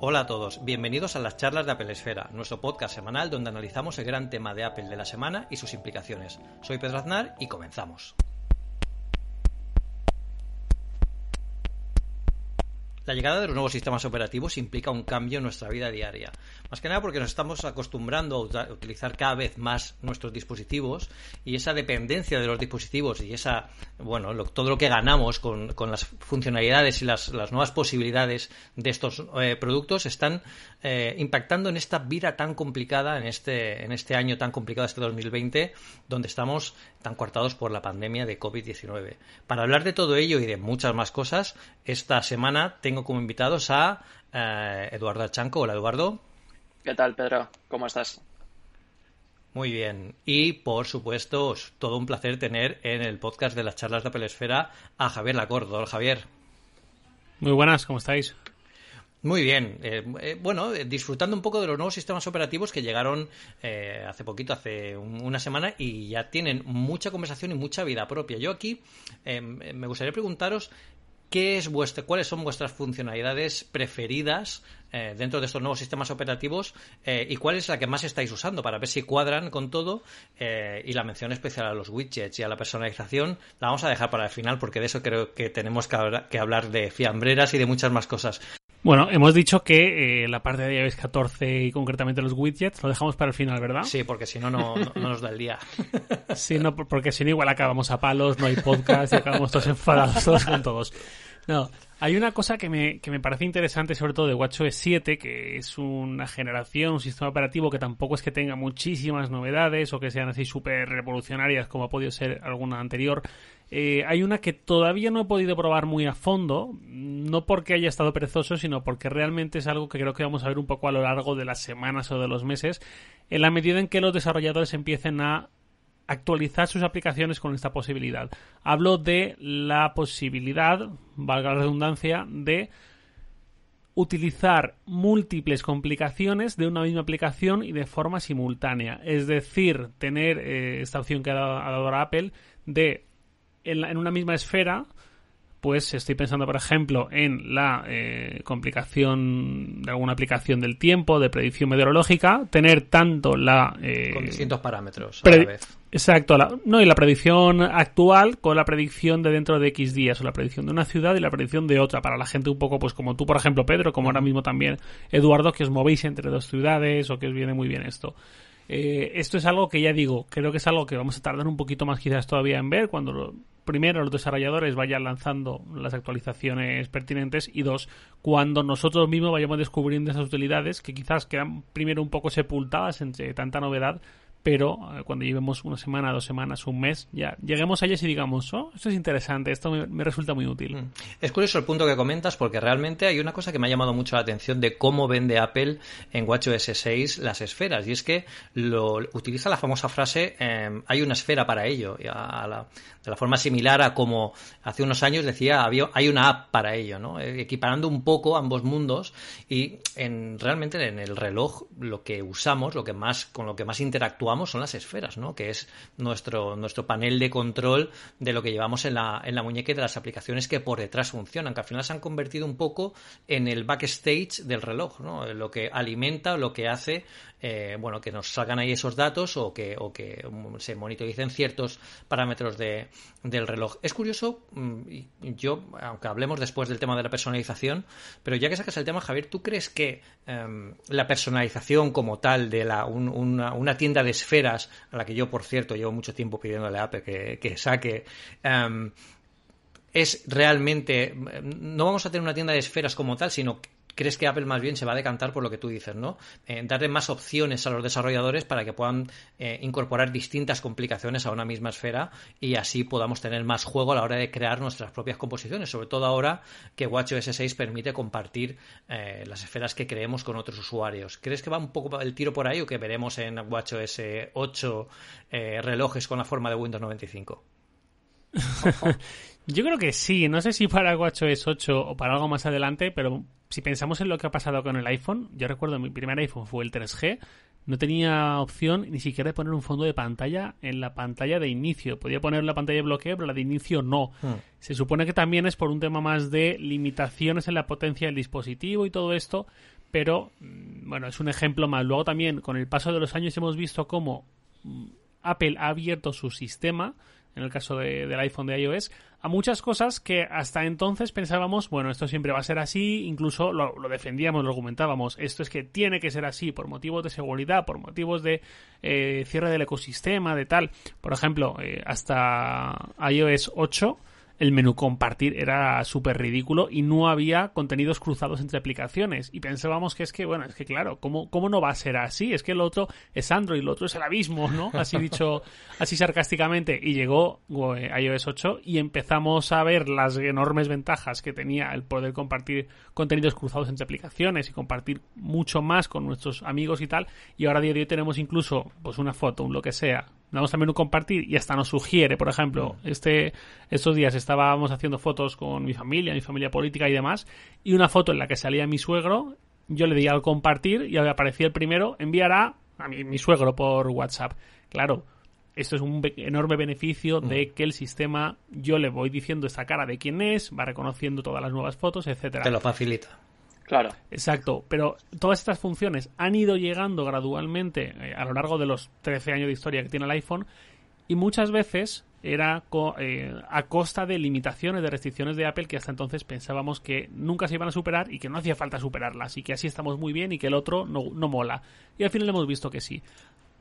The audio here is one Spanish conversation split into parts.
Hola a todos, bienvenidos a las charlas de Apple Esfera, nuestro podcast semanal donde analizamos el gran tema de Apple de la semana y sus implicaciones. Soy Pedro Aznar y comenzamos. La llegada de los nuevos sistemas operativos implica un cambio en nuestra vida diaria. Más que nada porque nos estamos acostumbrando a utilizar cada vez más nuestros dispositivos y esa dependencia de los dispositivos y esa, bueno, todo lo que ganamos con, las funcionalidades y las, nuevas posibilidades de estos eh, productos están eh, impactando en esta vida tan complicada, en este, en este año tan complicado, este 2020, donde estamos tan cortados por la pandemia de COVID-19. Para hablar de todo ello y de muchas más cosas, esta semana tengo como invitados a eh, Eduardo Achanco. Hola, Eduardo. ¿Qué tal, Pedro? ¿Cómo estás? Muy bien. Y, por supuesto, todo un placer tener en el podcast de las charlas de Pelesfera a Javier Lacordo. Hola, Javier. Muy buenas, ¿cómo estáis? Muy bien. Eh, eh, bueno, disfrutando un poco de los nuevos sistemas operativos que llegaron hace poquito, hace una semana, y ya tienen mucha conversación y mucha vida propia. Yo aquí me gustaría preguntaros ¿Qué es ¿Cuáles son vuestras funcionalidades preferidas eh, dentro de estos nuevos sistemas operativos eh, y cuál es la que más estáis usando para ver si cuadran con todo? Eh, y la mención especial a los widgets y a la personalización la vamos a dejar para el final porque de eso creo que tenemos que, hablar de fiambreras y de muchas más cosas. Bueno, hemos dicho que la parte de iOS 14 y concretamente los widgets lo dejamos para el final, ¿verdad? Sí, porque si no, no, nos da el día. sí, no, porque si no, igual acabamos a palos, no hay podcast y acabamos todos enfadados todos con todos. No, hay una cosa que me, que me parece interesante, sobre todo de WatchOS 7, que es una generación, un sistema operativo que tampoco es que tenga muchísimas novedades o que sean así súper revolucionarias como ha podido ser alguna anterior. Eh, hay una que todavía no he podido probar muy a fondo, no porque haya estado perezoso, sino porque realmente es algo que creo que vamos a ver un poco a lo largo de las semanas o de los meses, en la medida en que los desarrolladores empiecen a actualizar sus aplicaciones con esta posibilidad. Hablo de la posibilidad, valga la redundancia, de utilizar múltiples complicaciones de una misma aplicación y de forma simultánea. Es decir, tener eh, esta opción que ha dado, Apple de en, una misma esfera pues estoy pensando, por ejemplo, en la eh, complicación de alguna aplicación del tiempo, de predicción meteorológica, tener tanto la... Eh, con distintos parámetros a la vez. Exacto, no, y la predicción actual con la predicción de dentro de X días, o la predicción de una ciudad y la predicción de otra, para la gente un poco, pues como tú, por ejemplo, Pedro, como ahora mismo también Eduardo, que os movéis entre dos ciudades o que os viene muy bien esto. Eh, esto es algo que ya digo, creo que es algo que vamos a tardar un poquito más quizás todavía en ver cuando primero los desarrolladores vayan lanzando las actualizaciones pertinentes y dos, cuando nosotros mismos vayamos descubriendo esas utilidades que quizás quedan primero un poco sepultadas entre tanta novedad pero eh, cuando llevemos una semana, dos semanas, un mes, ya lleguemos a ellas y digamos, oh, esto es interesante, esto me, resulta muy útil. Mm. Es curioso el punto que comentas porque realmente hay una cosa que me ha llamado mucho la atención de cómo vende Apple en WatchOS 6 las esferas y es que lo utiliza la famosa frase em, hay una esfera para ello, de la forma similar a como hace unos años decía había, hay una app para ello, ¿no? Eh, equiparando un poco ambos mundos y en, realmente en el reloj lo que usamos, lo que más con lo que más interactuamos son las esferas, ¿no? Que es nuestro, nuestro panel de control de lo que llevamos en la, en la muñeca y de las aplicaciones que por detrás funcionan, que al final se han convertido un poco en el backstage del reloj, ¿no? Lo que alimenta, lo que hace eh, bueno, que nos salgan ahí esos datos o que, o que se monitoricen ciertos parámetros de, del reloj. Es curioso, mm, yo, aunque hablemos después del tema de la personalización, pero ya que sacas el tema, Javier, ¿tú crees que em, la personalización como tal de la, una, tienda de a la que yo, por cierto, llevo mucho tiempo pidiéndole a Apple que, que saque, em, es realmente, no vamos a tener una tienda de esferas como tal, sino crees que Apple más bien se va a decantar por lo que tú dices, ¿no? Eh, darle más opciones a los desarrolladores para que puedan eh, incorporar distintas complicaciones a una misma esfera y así podamos tener más juego a la hora de crear nuestras propias composiciones, sobre todo ahora que WatchOS 6 permite compartir eh, las esferas que creemos con otros usuarios. ¿Crees que va un poco el tiro por ahí o que veremos en WatchOS 8 relojes con la forma de Windows 95? Yo creo que sí, no sé si para WatchOS 8 o para algo más adelante, pero si pensamos en lo que ha pasado con el iPhone, yo recuerdo mi primer iPhone fue el 3G, no tenía opción ni siquiera de poner un fondo de pantalla en la pantalla de inicio. Podía poner la pantalla de bloqueo, pero la de inicio no. Hmm. Se supone que también es por un tema más de limitaciones en la potencia del dispositivo y todo esto, pero mm, bueno, es un ejemplo más. Luego también, con el paso de los años, hemos visto cómo mm, Apple ha abierto su sistema, en el caso de- del iPhone de iOS, a muchas cosas que hasta entonces pensábamos, bueno, esto siempre va a ser así, incluso lo, lo defendíamos, lo argumentábamos, esto es que tiene que ser así por motivos de seguridad, por motivos de eh, cierre del ecosistema, de tal. Por ejemplo, eh, hasta iOS 8 el menú compartir era súper ridículo y no había contenidos cruzados entre aplicaciones. Y pensábamos que es que, bueno, es que claro, ¿cómo, cómo no va a ser así? Es que el otro es Android, el otro es el abismo, ¿no? Así dicho, así sarcásticamente. Y llegó eh, iOS 8 y empezamos a ver las enormes ventajas que tenía el poder compartir contenidos cruzados entre aplicaciones y compartir mucho más con nuestros amigos y tal. Y ahora a día de hoy tenemos incluso, pues una foto, un lo que sea, damos también un compartir y hasta nos sugiere, por ejemplo, este estos días estábamos haciendo fotos con mi familia, mi familia política y demás, y una foto en la que salía mi suegro, yo le di al compartir y aparecía el primero, enviará a mi, mi suegro por WhatsApp. Claro, esto es un enorme beneficio de que el sistema, yo le voy diciendo esta cara de quién es, va reconociendo todas las nuevas fotos, etcétera. Te lo facilita. Claro. Exacto, pero todas estas funciones han ido llegando gradualmente eh, a lo largo de los 13 años de historia que tiene el iPhone y muchas veces era co- eh, a costa de limitaciones, de restricciones de Apple que hasta entonces pensábamos que nunca se iban a superar y que no hacía falta superarlas y que así estamos muy bien y que el otro no, no mola. Y al final hemos visto que sí.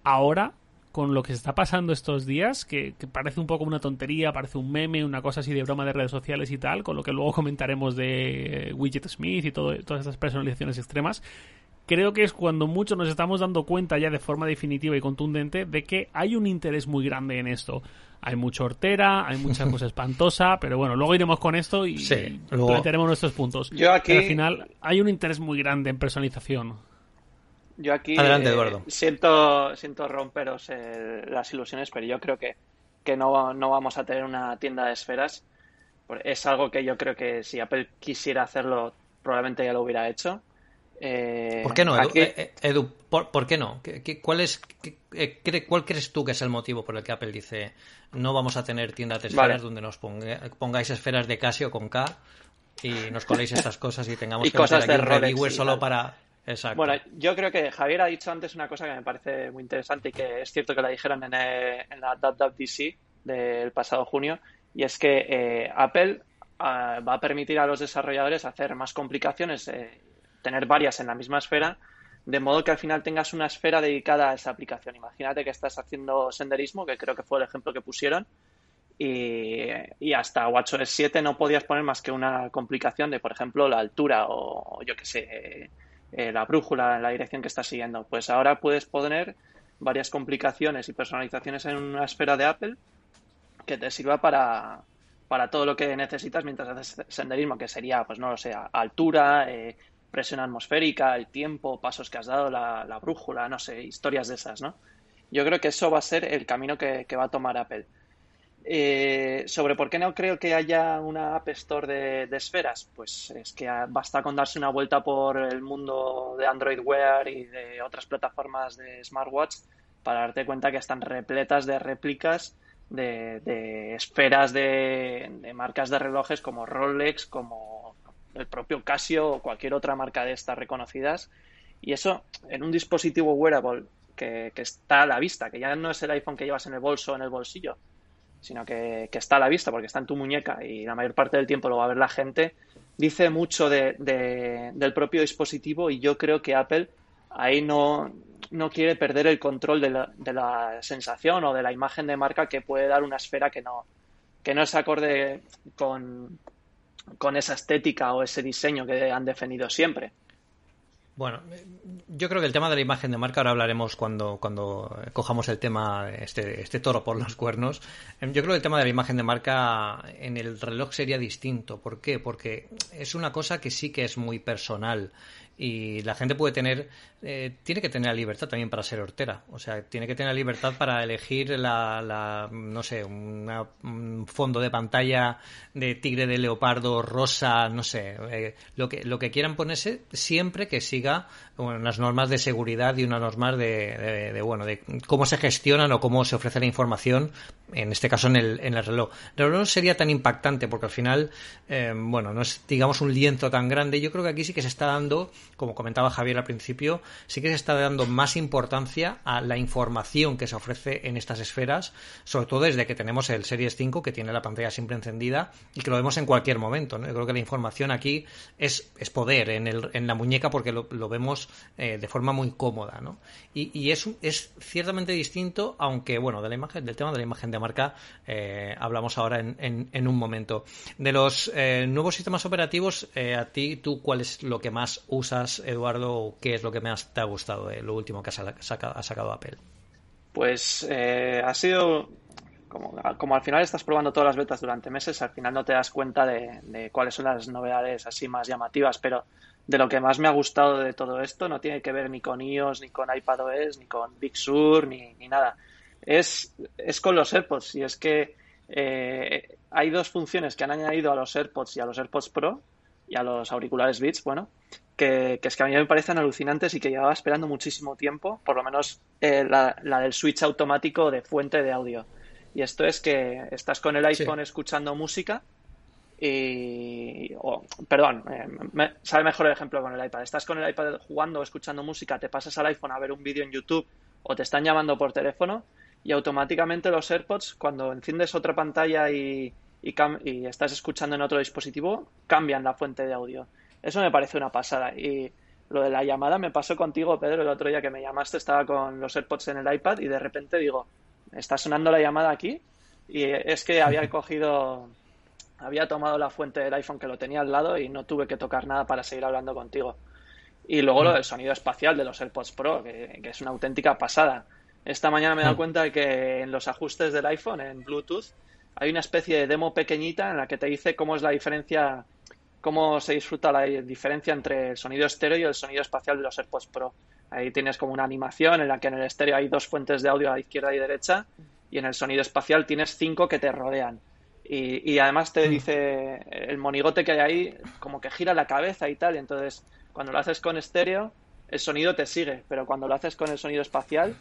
Ahora, con lo que se está pasando estos días, que, que parece un poco una tontería, parece un meme, una cosa así de broma de redes sociales y tal, con lo que luego comentaremos de eh, Widget Smith y todo, todas estas personalizaciones extremas, creo que es cuando muchos nos estamos dando cuenta ya de forma definitiva y contundente de que hay un interés muy grande en esto. Hay mucha hortera, hay mucha cosa espantosa, pero bueno, luego iremos con esto y Sí, luego- plantearemos nuestros puntos. Yo aquí- Pero al final hay un interés muy grande en personalización. Yo aquí Adelante, eh, siento, siento romperos eh, las ilusiones, pero yo creo que, que no, no vamos a tener una tienda de esferas. Es algo que yo creo que si Apple quisiera hacerlo, probablemente ya lo hubiera hecho. Eh, ¿Por qué no, Edu? aquí- Eh, Edu, ¿por, por qué no? ¿Qué- qué- cuál, es, qué- ¿Cuál crees tú que es el motivo por el que Apple dice no vamos a tener tiendas de esferas Vale. donde nos ponga- pongáis esferas de Casio con K y nos coléis estas cosas y tengamos Y que cosas aquí de un Rolex reviewer solo para... Exacto. Bueno, yo creo que Javier ha dicho antes una cosa que me parece muy interesante y que es cierto que la dijeron en, eh, en la WWDC del pasado junio, y es que eh, Apple ah, va a permitir a los desarrolladores hacer más complicaciones, eh, tener varias en la misma esfera, de modo que al final tengas una esfera dedicada a esa aplicación. Imagínate que estás haciendo senderismo, que creo que fue el ejemplo que pusieron, y, y hasta WatchOS 7 no podías poner más que una complicación de, por ejemplo, la altura o yo qué sé, eh, la brújula en la dirección que estás siguiendo. Pues ahora puedes poner varias complicaciones y personalizaciones en una esfera de Apple que te sirva para, para todo lo que necesitas mientras haces senderismo, que sería, pues no lo sé, altura, eh, presión atmosférica, el tiempo, pasos que has dado, la, la brújula, no sé, historias de esas, ¿no? Yo creo que eso va a ser el camino que va a tomar Apple. Eh, sobre por qué no creo que haya una App Store de, esferas, pues es que basta con darse una vuelta por el mundo de Android Wear y de otras plataformas de smartwatch para darte cuenta que están repletas de réplicas de, de esferas de, de marcas de relojes como Rolex, como el propio Casio o cualquier otra marca de estas reconocidas. Y eso en un dispositivo wearable que, que está a la vista, que ya no es el iPhone que llevas en el bolso o en el bolsillo, sino que, que, está a la vista porque está en tu muñeca y la mayor parte del tiempo lo va a ver la gente, dice mucho de, de, del propio dispositivo y yo creo que Apple ahí no, no quiere perder el control de la, de la, sensación o de la imagen de marca que puede dar una esfera que no, que no es acorde con, con esa estética o ese diseño que han defendido siempre. Bueno, yo creo que el tema de la imagen de marca, ahora hablaremos cuando, cuando cojamos el tema, este, este toro por los cuernos. Yo creo que el tema de la imagen de marca en el reloj sería distinto. ¿Por qué? Porque es una cosa que sí que es muy personal y la gente puede tener, eh, tiene que tener la libertad también para ser hortera, o sea, tiene que tener la libertad para elegir la, no sé, un fondo de pantalla de tigre de leopardo rosa, no sé, eh, lo que lo que quieran ponerse siempre que siga unas normas de seguridad y unas normas de, bueno de cómo se gestionan o cómo se ofrece la información en este caso en el, en el reloj. El reloj no sería tan impactante porque al final, eh, bueno, no es digamos un lienzo tan grande. Yo creo que aquí sí que se está dando como comentaba Javier al principio, sí que se está dando más importancia a la información que se ofrece en estas esferas, sobre todo desde que tenemos el Series 5 que tiene la pantalla siempre encendida y que lo vemos en cualquier momento. Yo creo que la información aquí es, es poder en, el, en la muñeca porque lo, vemos eh, de forma muy cómoda. ¿no? Y, y es, es ciertamente distinto, aunque bueno, de la imagen, del tema de la imagen de marca eh, hablamos ahora en, un momento. De los eh, nuevos sistemas operativos, a ti, ¿tú cuál es lo que más usas? Eduardo, qué es lo que más te ha gustado de lo último que ha sacado, Apple? Pues ha sido como, como, al final estás probando todas las betas durante meses, al final no te das cuenta de, cuáles son las novedades así más llamativas, pero de lo que más me ha gustado de todo esto no tiene que ver ni con iOS, ni con iPadOS, ni con Big Sur, ni, nada. Es, es con los AirPods y es que eh, hay dos funciones que han añadido a los AirPods y a los AirPods Pro y a los auriculares Beats, bueno, que, es que a mí me parecen alucinantes y que llevaba esperando muchísimo tiempo, por lo menos eh, la, del switch automático de fuente de audio. Y esto es que estás con el iPhone escuchando música y... perdón, eh, me, sale mejor el ejemplo con el iPad. Estás con el iPad jugando o escuchando música, te pasas al iPhone a ver un vídeo en YouTube o te están llamando por teléfono y automáticamente los AirPods, cuando enciendes otra pantalla y, y estás escuchando en otro dispositivo, cambian la fuente de audio. Eso me parece una pasada. Y lo de la llamada me pasó contigo, Pedro, el otro día que me llamaste, estaba con los AirPods en el iPad y de repente digo, está sonando la llamada aquí. Y es que había cogido, había tomado la fuente del iPhone que lo tenía al lado y no tuve que tocar nada para seguir hablando contigo. Y luego lo del sonido espacial de los AirPods Pro, que, es una auténtica pasada. Esta mañana me he dado mm. cuenta de que en los ajustes del iPhone, en Bluetooth, hay una especie de demo pequeñita en la que te dice cómo es la diferencia cómo se disfruta la diferencia entre el sonido estéreo y el sonido espacial de los AirPods Pro. Ahí tienes como una animación en la que en el estéreo hay dos fuentes de audio a la izquierda y derecha y en el sonido espacial tienes cinco que te rodean. Y, además te dice el monigote que hay ahí como que gira la cabeza y tal. Y entonces cuando lo haces con estéreo el sonido te sigue, pero cuando lo haces con el sonido espacial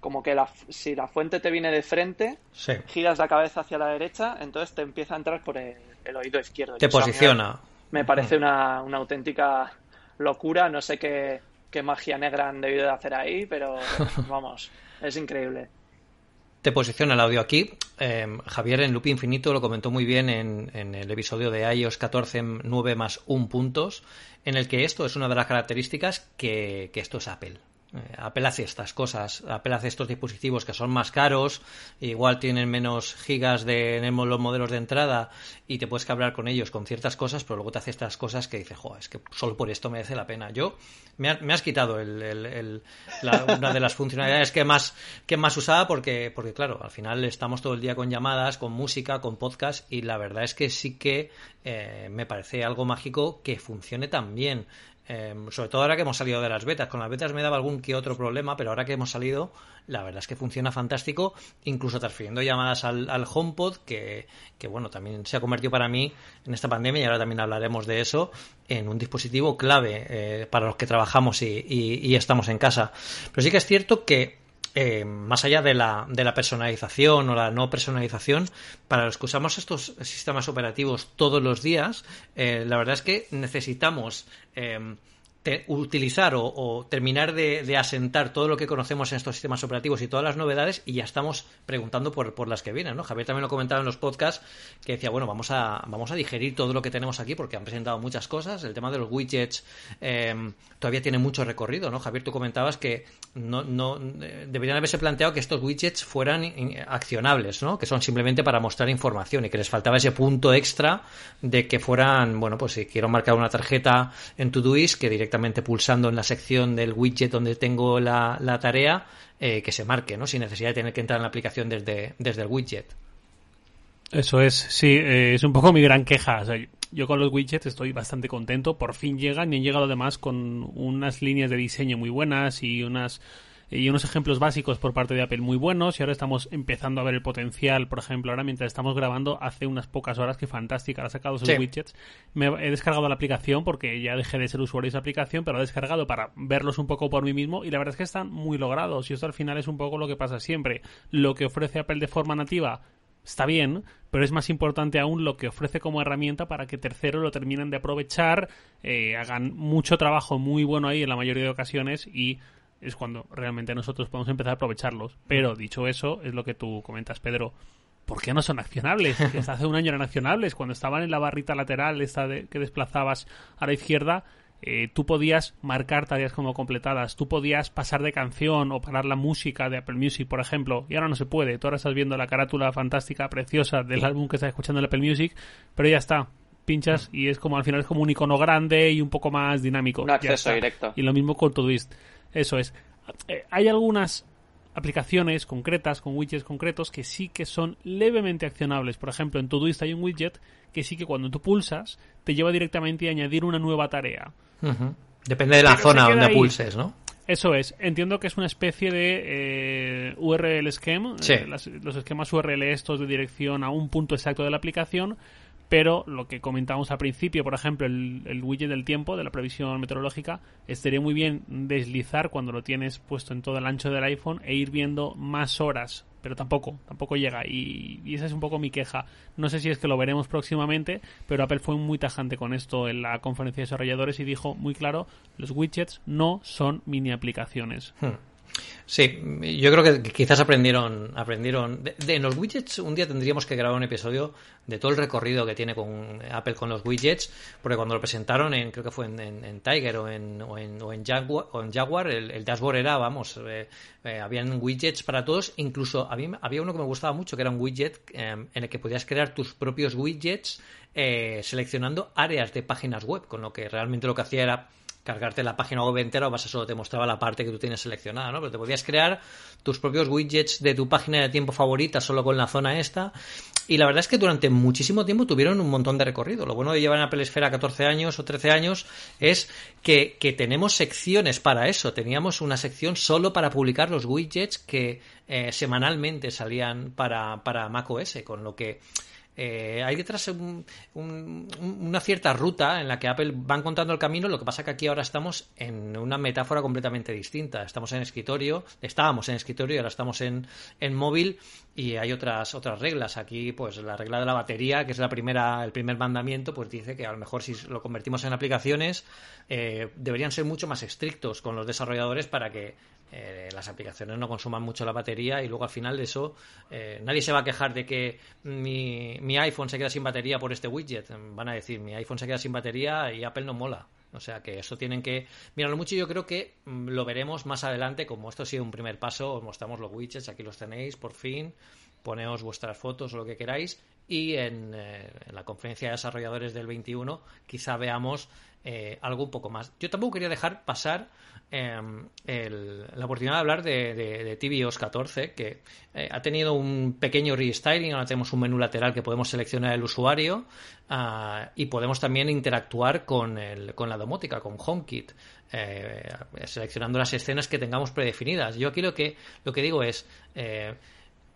como que la, si la fuente te viene de frente, giras la cabeza hacia la derecha, entonces te empieza a entrar por el, oído izquierdo. Te posiciona me parece una, una auténtica locura. No sé qué, magia negra han debido de hacer ahí, pero vamos, es increíble. Te posiciona el audio aquí. Em, Javier en Loop Infinito lo comentó muy bien en, el episodio de iOS 14 9 más 1 puntos, en el que esto es una de las características que, que esto es Apple. Eh, Apple estas cosas, Apple estos dispositivos que son más caros, igual tienen menos gigas de los modelos de entrada y te puedes cabrar con ellos con ciertas cosas, pero luego te hace estas cosas que dices, joder, es que solo por esto merece la pena. Yo, me, has quitado una de las funcionalidades que más, que más usaba porque, porque, claro, al final estamos todo el día con llamadas, con música, con podcast y la verdad es que sí que eh, me parece algo mágico que funcione tan bien. Em, sobre todo ahora que hemos salido de las betas. Con las betas me daba algún que otro problema, pero ahora que hemos salido, la verdad es que funciona fantástico, incluso transfiriendo llamadas al, HomePod, que, bueno, también se ha convertido para mí en esta pandemia, y ahora también hablaremos de eso, en un dispositivo clave eh, para los que trabajamos y estamos en casa. Pero sí que es cierto que eh, más allá de la, de la personalización o la no personalización, para los que usamos estos sistemas operativos todos los días, eh, la verdad es que necesitamos eh, utilizar o, terminar de, asentar todo lo que conocemos en estos sistemas operativos y todas las novedades y ya estamos preguntando por, las que vienen, ¿no? Javier también lo comentaba en los podcasts que decía, bueno, vamos a, vamos a digerir todo lo que tenemos aquí porque han presentado muchas cosas. El tema de los widgets em, todavía tiene mucho recorrido, ¿no? Javier, tú comentabas que no, no eh, deberían haberse planteado que estos widgets fueran accionables, ¿no? Que son simplemente para mostrar información y que les faltaba ese punto extra de que fueran, bueno, pues si quiero marcar una tarjeta en Todoist que directamente pulsando en la sección del widget donde tengo la, tarea, eh, que se marque, ¿no? Sin necesidad de tener que entrar en la aplicación desde, desde el widget. Eso es, sí, eh, es un poco mi gran queja. yo con los widgets estoy bastante contento. Por fin llegan y han llegado además con unas líneas de diseño muy buenas y unas y unos ejemplos básicos por parte de Apple muy buenos y ahora estamos empezando a ver el potencial, por ejemplo, ahora mientras estamos grabando hace unas pocas horas que fantástica, ha sacado sus widgets, me he descargado la aplicación porque ya dejé de ser usuario de esa aplicación, pero he descargado para verlos un poco por mí mismo y la verdad es que están muy logrados y esto al final es un poco lo que pasa siempre, lo que ofrece Apple de forma nativa está bien, pero es más importante aún lo que ofrece como herramienta para que terceros lo terminen de aprovechar, eh, hagan mucho trabajo muy bueno ahí en la mayoría de ocasiones y es cuando realmente nosotros podemos empezar a aprovecharlos. Pero dicho eso, es lo que tú comentas, Pedro. ¿Por qué no son accionables? hasta hace un año eran accionables. Cuando estaban en la barrita lateral, esta que desplazabas a la izquierda, eh, tú podías marcar tareas como completadas, tú podías pasar de canción o parar la música de Apple Music, por ejemplo, y ahora no se puede. Tú ahora estás viendo la carátula fantástica, preciosa del álbum que estás escuchando en Apple Music, pero ya está. Pinchas y es como al final es como un icono grande y un poco más dinámico. Un acceso directo. Y lo mismo con Todoist. Eso es. Eh, hay algunas aplicaciones concretas, con widgets concretos, que sí que son levemente accionables. Por ejemplo, en Todoist hay un widget que sí que cuando tú pulsas te lleva directamente a añadir una nueva tarea. Depende de la zona donde pulses, ¿no? Eso es. Entiendo que es una especie de eh, URL scheme, eh, los esquemas URL estos de dirección a un punto exacto de la aplicación, pero lo que comentábamos al principio, por ejemplo, el, widget del tiempo, de la previsión meteorológica, estaría muy bien deslizar cuando lo tienes puesto en todo el ancho del iPhone e ir viendo más horas, pero tampoco, tampoco llega. Y, y, esa es un poco mi queja. No sé si es que lo veremos próximamente, pero Apple fue muy tajante con esto en la conferencia de desarrolladores y dijo muy claro, los widgets no son mini aplicaciones. Hmm. Sí, yo creo que quizás aprendieron, aprendieron. De, en los widgets un día tendríamos que grabar un episodio de todo el recorrido que tiene con Apple con los widgets, porque cuando lo presentaron en, creo que fue en, Tiger o en, o en, Jaguar, el, dashboard era, vamos, eh, eh, habían widgets para todos, incluso había, había uno que me gustaba mucho, que era un widget em, en el que podías crear tus propios widgets eh, seleccionando áreas de páginas web, con lo que realmente lo que hacía era cargarte la página web entera o vas a solo te mostraba la parte que tú tienes seleccionada, ¿no? Pero te podías crear tus propios widgets de tu página de tiempo favorita solo con la zona esta. Y la verdad es que durante muchísimo tiempo tuvieron un montón de recorrido. Lo bueno de llevar en Apple Esfera 14 años o 13 años es que, tenemos secciones para eso. Teníamos una sección solo para publicar los widgets que eh, semanalmente salían para, para macOS, con lo que eh, hay detrás una cierta ruta en la que Apple va encontrando el camino, lo que pasa que aquí ahora estamos en una metáfora completamente distinta. Estamos en escritorio, estábamos en escritorio y ahora estamos en, móvil y hay otras, otras reglas. Aquí, pues la regla de la batería, que es la primera, el primer mandamiento, pues dice que a lo mejor si lo convertimos en aplicaciones, eh, deberían ser mucho más estrictos con los desarrolladores para que eh, las aplicaciones no consuman mucho la batería y luego al final de eso eh, nadie se va a quejar de que mi, mi, iPhone se queda sin batería por este widget. Van a decir, mi iPhone se queda sin batería y Apple no mola. O sea que eso tienen que mirarlo mucho. Yo creo que mm, lo veremos más adelante. Como esto ha sido un primer paso, os mostramos los widgets, aquí los tenéis, por fin. Poneos vuestras fotos o lo que queráis. Y en, eh, en la conferencia de desarrolladores del 21 quizá veamos eh, algo un poco más. Yo tampoco quería dejar pasar em, la oportunidad de hablar de, de, tvOS 14, que eh, ha tenido un pequeño restyling. Ahora tenemos un menú lateral que podemos seleccionar el usuario ah, y podemos también interactuar con, el, con la domótica, con HomeKit. Eh, seleccionando las escenas que tengamos predefinidas. Yo aquí lo que, lo que digo es,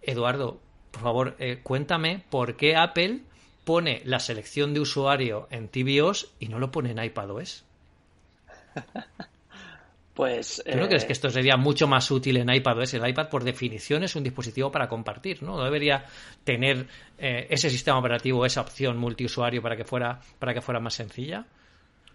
Eduardo, por favor, cuéntame por qué Apple pone la selección de usuario en tvOS y no lo pone en iPadOS. Pues. ¿Tú no crees eh, que esto sería mucho más útil en iPadOS? El iPad, por definición, es un dispositivo para compartir, ¿no? No debería tener eh, ese sistema operativo, esa opción multiusuario para que fuera, para que fuera más sencilla.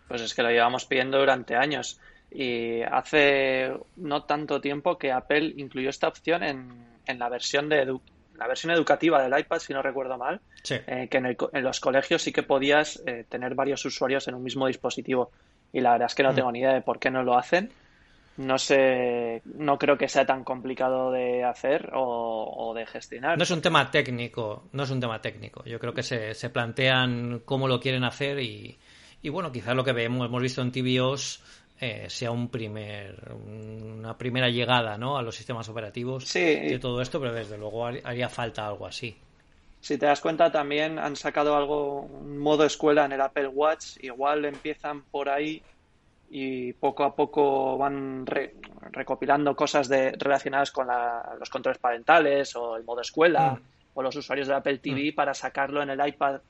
Pues es que lo llevamos pidiendo durante años. Y hace no tanto tiempo que Apple incluyó esta opción en, en la versión de la versión educativa del iPad, si no recuerdo mal, eh, que en, los colegios sí que podías tener varios usuarios en un mismo dispositivo. Y la verdad es que no mm. tengo ni idea de por qué no lo hacen. No sé, no creo que sea tan complicado de hacer o, de gestionar. No es un tema técnico, no es un tema técnico. Yo creo que se, se plantean cómo lo quieren hacer y, y bueno, quizás lo que vemos, hemos visto en TVOs eh, sea un primer, una primera llegada ¿no? a los sistemas operativos de todo esto, pero desde luego haría falta algo así. si te das cuenta, también han sacado algo, un modo escuela en el Apple Watch. Igual empiezan por ahí y poco a poco van recopilando cosas de, relacionadas con los controles parentales o el modo escuela mm. o los usuarios de Apple TV mm. para sacarlo en el iPad.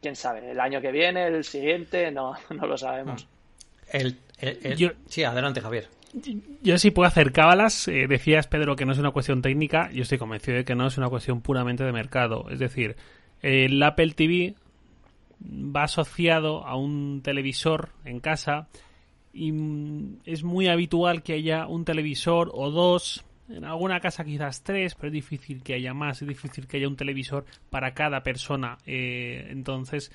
Quién sabe, el año que viene, el siguiente, no, no lo sabemos. Mm. Sí, adelante, Javier. Yo sí puedo hacer cábalas. Eh, decías, Pedro, que no es una cuestión técnica. Yo estoy convencido de que no es una cuestión puramente de mercado. Es decir, el Apple TV va asociado a un televisor en casa y mm, es muy habitual que haya un televisor o dos. En alguna casa quizás tres, pero es difícil que haya más, es difícil que haya un televisor para cada persona. Eh, entonces,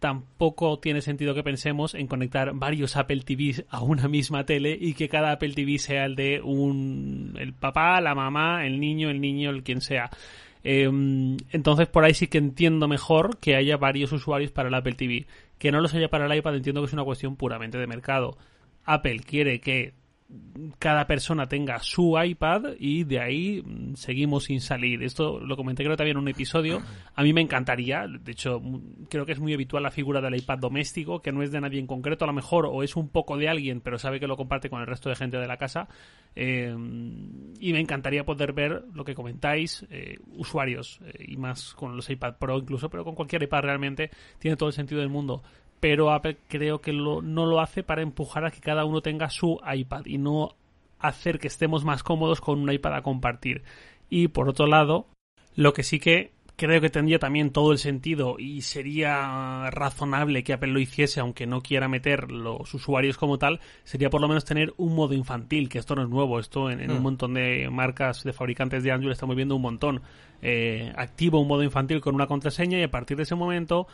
tampoco tiene sentido que pensemos en conectar varios Apple TVs a una misma tele y que cada Apple TV sea el de un el papá, la mamá, el niño, el niño, el quien sea. Em, entonces por ahí sí que entiendo mejor que haya varios usuarios para el Apple TV. Que no los haya para el iPad entiendo que es una cuestión puramente de mercado. Apple quiere que cada persona tenga su iPad y de ahí mm, seguimos sin salir. Esto lo comenté creo también en un episodio. A mí me encantaría, de hecho creo que es muy habitual la figura del iPad doméstico, que no es de nadie en concreto, a lo mejor o es un poco de alguien, pero sabe que lo comparte con el resto de gente de la casa. Eh, y me encantaría poder ver lo que comentáis, eh, usuarios, eh, y más con los iPad Pro incluso, pero con cualquier iPad realmente tiene todo el sentido del mundo pero Apple creo que no lo hace para empujar a que cada uno tenga su iPad y no hacer que estemos más cómodos con un iPad a compartir. Y por otro lado, lo que sí que creo que tendría también todo el sentido y sería razonable que Apple lo hiciese, aunque no quiera meter los usuarios como tal, sería por lo menos tener un modo infantil, que esto no es nuevo, esto en, un mm. montón de marcas de fabricantes de Android estamos viendo un montón. Eh, activo un modo infantil con una contraseña y a partir de ese momento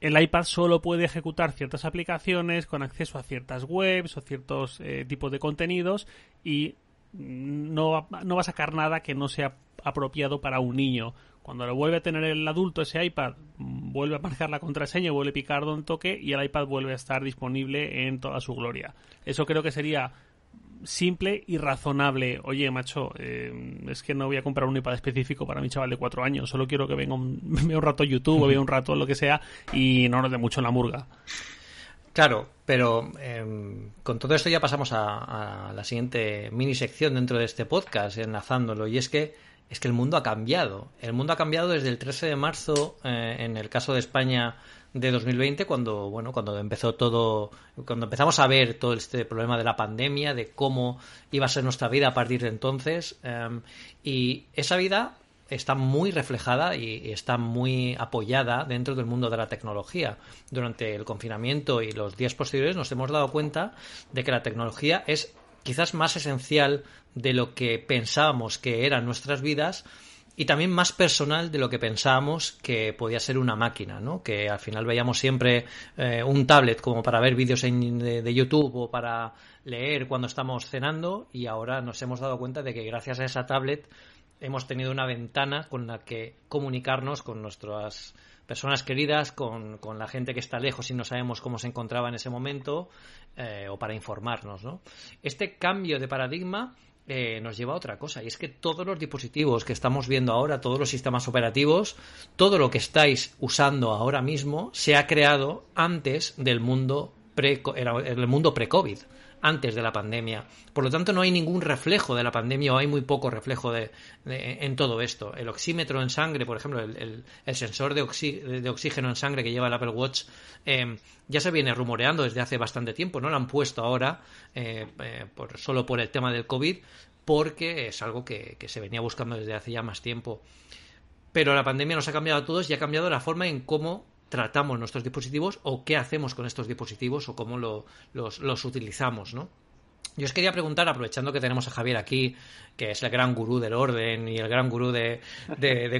el iPad solo puede ejecutar ciertas aplicaciones con acceso a ciertas webs o ciertos eh, tipos de contenidos y no, no va a sacar nada que no sea apropiado para un niño. Cuando lo vuelve a tener el adulto ese iPad, vuelve a marcar la contraseña, vuelve a picar donde toque y el iPad vuelve a estar disponible en toda su gloria. Eso creo que sería simple y razonable. Oye, macho, eh, es que no voy a comprar un iPad específico para mi chaval de cuatro años. Solo quiero que venga un, un rato YouTube o vea un rato lo que sea y no nos dé mucho en la murga. Claro, pero em, con todo esto ya pasamos a, la siguiente mini sección dentro de este podcast, enlazándolo. Y es que es que el mundo ha cambiado. El mundo ha cambiado desde el 13 de marzo, eh, en el caso de España, de 2020 cuando bueno cuando empezó todo cuando empezamos a ver todo este problema de la pandemia de cómo iba a ser nuestra vida a partir de entonces em, y esa vida está muy reflejada y, está muy apoyada dentro del mundo de la tecnología. Durante el confinamiento y los días posteriores nos hemos dado cuenta de que la tecnología es quizás más esencial de lo que pensábamos que eran nuestras vidas y también más personal de lo que pensábamos que podía ser una máquina, ¿no? Que al final veíamos siempre eh, un tablet como para ver vídeos de, de, YouTube o para leer cuando estamos cenando y ahora nos hemos dado cuenta de que gracias a esa tablet hemos tenido una ventana con la que comunicarnos con nuestras personas queridas, con, con la gente que está lejos y no sabemos cómo se encontraba en ese momento eh, o para informarnos, ¿no? Este cambio de paradigma eh, nos lleva a otra cosa, y es que todos los dispositivos que estamos viendo ahora, todos los sistemas operativos, todo lo que estáis usando ahora mismo, se ha creado antes del mundo pre, mundo pre-COVID antes de la pandemia. Por lo tanto, no hay ningún reflejo de la pandemia o hay muy poco reflejo de, en todo esto. El oxímetro en sangre, por ejemplo, el, sensor de, oxígeno en sangre que lleva el Apple Watch, eh, ya se viene rumoreando desde hace bastante tiempo. No lo han puesto ahora eh, eh, solo por el tema del COVID, porque es algo que, que se venía buscando desde hace ya más tiempo. Pero la pandemia nos ha cambiado a todos y ha cambiado la forma en cómo tratamos nuestros dispositivos o qué hacemos con estos dispositivos o cómo los, utilizamos, ¿no? Yo os quería preguntar, aprovechando que tenemos a Javier aquí, que es el gran gurú del orden y el gran gurú de,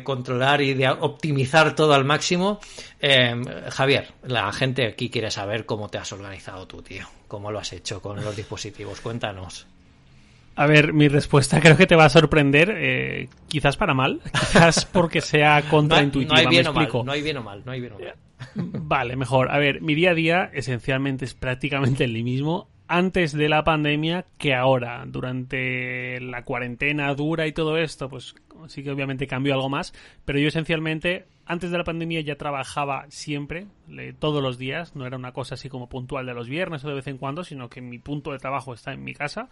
controlar y de optimizar todo al máximo. Eh, Javier, la gente aquí quiere saber cómo te has organizado tú, tío. ¿Cómo lo has hecho con los dispositivos? Cuéntanos. A ver, mi respuesta creo que te va a sorprender, eh, quizás para mal, quizás porque sea contraintuitiva. No, hay bien o mal, no hay bien o mal, no hay bien o mal. Vale, mejor. A ver, mi día a día esencialmente es prácticamente el mismo antes de la pandemia que ahora. Durante la cuarentena dura y todo esto, pues sí que obviamente cambió algo más, pero yo esencialmente antes de la pandemia ya trabajaba siempre, todos los días, no era una cosa así como puntual de los viernes o de vez en cuando, sino que mi punto de trabajo está en mi casa.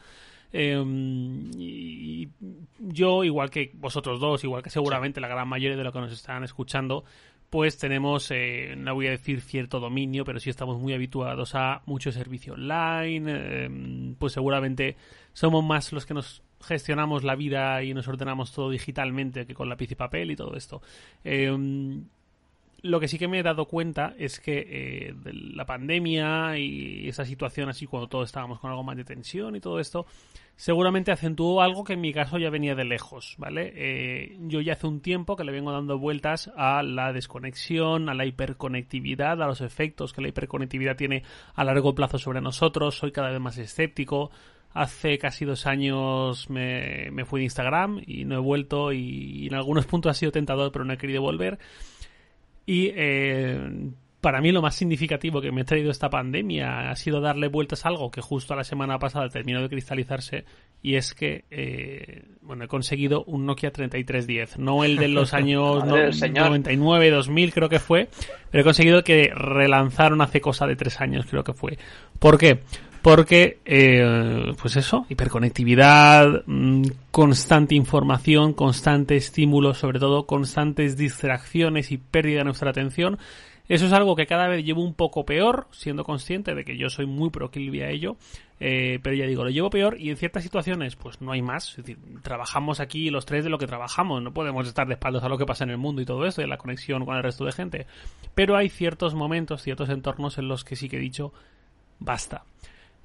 Em, yo, igual que vosotros dos, igual que seguramente la gran mayoría de los que nos están escuchando, pues tenemos, eh, no voy a decir cierto dominio, pero sí estamos muy habituados a mucho servicio online, em, pues seguramente somos más los que nos gestionamos la vida y nos ordenamos todo digitalmente que con lápiz y papel y todo esto. Em, lo que sí que me he dado cuenta es que eh, la pandemia y esa situación así cuando todos estábamos con algo más de tensión y todo esto, seguramente acentuó algo que en mi caso ya venía de lejos, ¿vale? Eh, yo ya hace un tiempo que le vengo dando vueltas a la desconexión, a la hiperconectividad, a los efectos que la hiperconectividad tiene a largo plazo sobre nosotros, soy cada vez más escéptico, Hace casi dos años me, me, fui de Instagram y no he vuelto y, en algunos puntos ha sido tentador pero no he querido volver. Y eh, para mí lo más significativo que me ha traído esta pandemia ha sido darle vueltas a algo que justo la semana pasada terminó de cristalizarse y es que eh, bueno he conseguido un Nokia 3310 no el de los años 99 2000 creo que fue pero he conseguido que relanzaron hace cosa de tres años creo que fue ¿por qué? porque, eh, pues eso, hiperconectividad, mm, constante información, constante estímulo, sobre todo constantes distracciones y pérdida de nuestra atención. Eso es algo que cada vez llevo un poco peor, siendo consciente de que yo soy muy proclive a ello, eh, pero ya digo, lo llevo peor y en ciertas situaciones pues no hay más. Es decir, trabajamos aquí los tres de lo que trabajamos, no podemos estar de espaldas a lo que pasa en el mundo y todo eso, y la conexión con el resto de gente. Pero hay ciertos momentos, ciertos entornos en los que sí que he dicho, basta.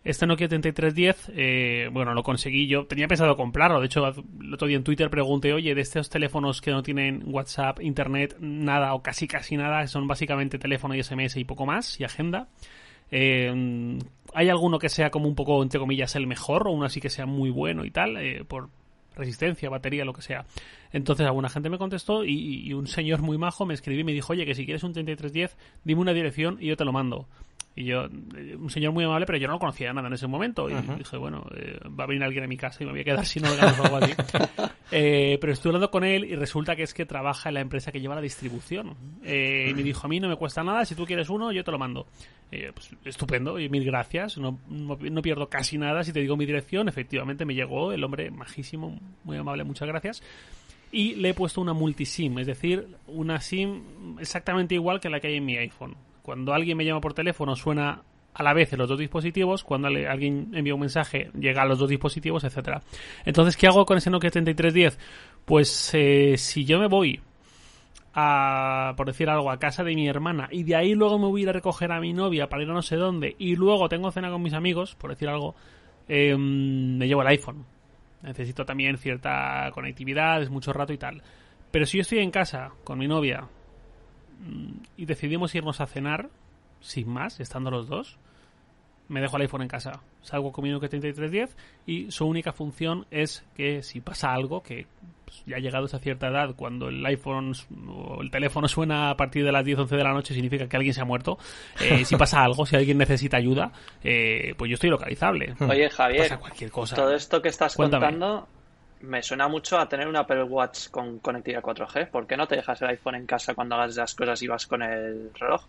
Este Nokia 3310, eh, bueno, lo conseguí yo. Tenía pensado comprarlo. De hecho, el otro día en Twitter pregunté, oye, de estos teléfonos que no tienen WhatsApp, Internet, nada o casi casi nada, son básicamente teléfono y SMS y poco más, y agenda. Eh, ¿Hay alguno que sea como un poco, entre comillas, el mejor o uno así que sea muy bueno y tal? Eh, por resistencia, batería, lo que sea. Entonces alguna gente me contestó y, y, un señor muy majo me escribió y me dijo, oye, que si quieres un 3310, dime una dirección y yo te lo mando. Y yo, un señor muy amable, pero yo no conocía nada en ese momento. Y dije, bueno, eh, va a venir alguien a mi casa y me voy a quedar sin órganos o algo así. Eh, pero estuve hablando con él y resulta que es que trabaja en la empresa que lleva la distribución. Eh, y me dijo, a mí no me cuesta nada, si tú quieres uno, yo te lo mando. Pues, estupendo, y mil gracias. No, no, pierdo casi nada. Si te digo mi dirección, efectivamente me llegó el hombre majísimo, muy amable, muchas gracias y le he puesto una multisim, es decir, una SIM exactamente igual que la que hay en mi iPhone. Cuando alguien me llama por teléfono suena a la vez en los dos dispositivos, cuando alguien envía un mensaje llega a los dos dispositivos, etcétera. Entonces, ¿qué hago con ese Nokia 3310? Pues eh, si yo me voy a, por decir algo, a casa de mi hermana y de ahí luego me voy a ir a recoger a mi novia para ir a no sé dónde y luego tengo cena con mis amigos, por decir algo, em, me llevo el iPhone. Necesito también cierta conectividad, es mucho rato y tal. Pero si yo estoy en casa con mi novia, y decidimos irnos a cenar, sin más, estando los dos, me dejo el iPhone en casa. Salgo con mi Nokia 3310 y su única función es que si pasa algo, que pues, ya ha llegado a esa cierta edad, cuando el iPhone o el teléfono suena a partir de las 10, 11 de la noche, significa que alguien se ha muerto. Eh, si pasa algo, si alguien necesita ayuda, eh, pues yo estoy localizable. Oye, Javier, cualquier cosa. todo esto que estás contando me suena mucho a tener un Apple Watch con conectividad 4G. ¿Por qué no te dejas el iPhone en casa cuando hagas las cosas y vas con el reloj?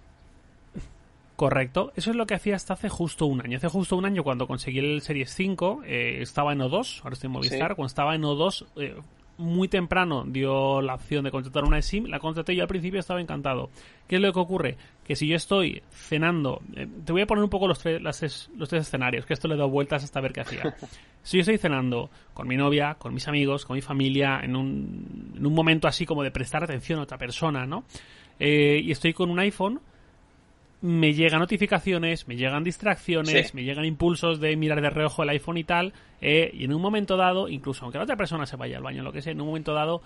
Correcto, eso es lo que hacía hasta hace justo un año. Hace justo un año cuando conseguí el Series 5, eh, estaba en O2, ahora estoy en Movistar, cuando estaba en O2, eh, muy temprano dio la opción de contratar una SIM, la contraté y al principio estaba encantado. ¿Qué es lo que ocurre? Que si yo estoy cenando, eh, te voy a poner un poco los, tres, los tres escenarios, que esto le he dado vueltas hasta ver qué hacía. Si yo estoy cenando con mi novia, con mis amigos, con mi familia, en un, en un momento así como de prestar atención a otra persona, ¿no? Eh, y estoy con un iPhone, me llegan notificaciones, me llegan distracciones, me llegan impulsos de mirar de reojo el iPhone y tal, eh, y en un momento dado, incluso aunque la otra persona se vaya al baño, lo que sea, en un momento dado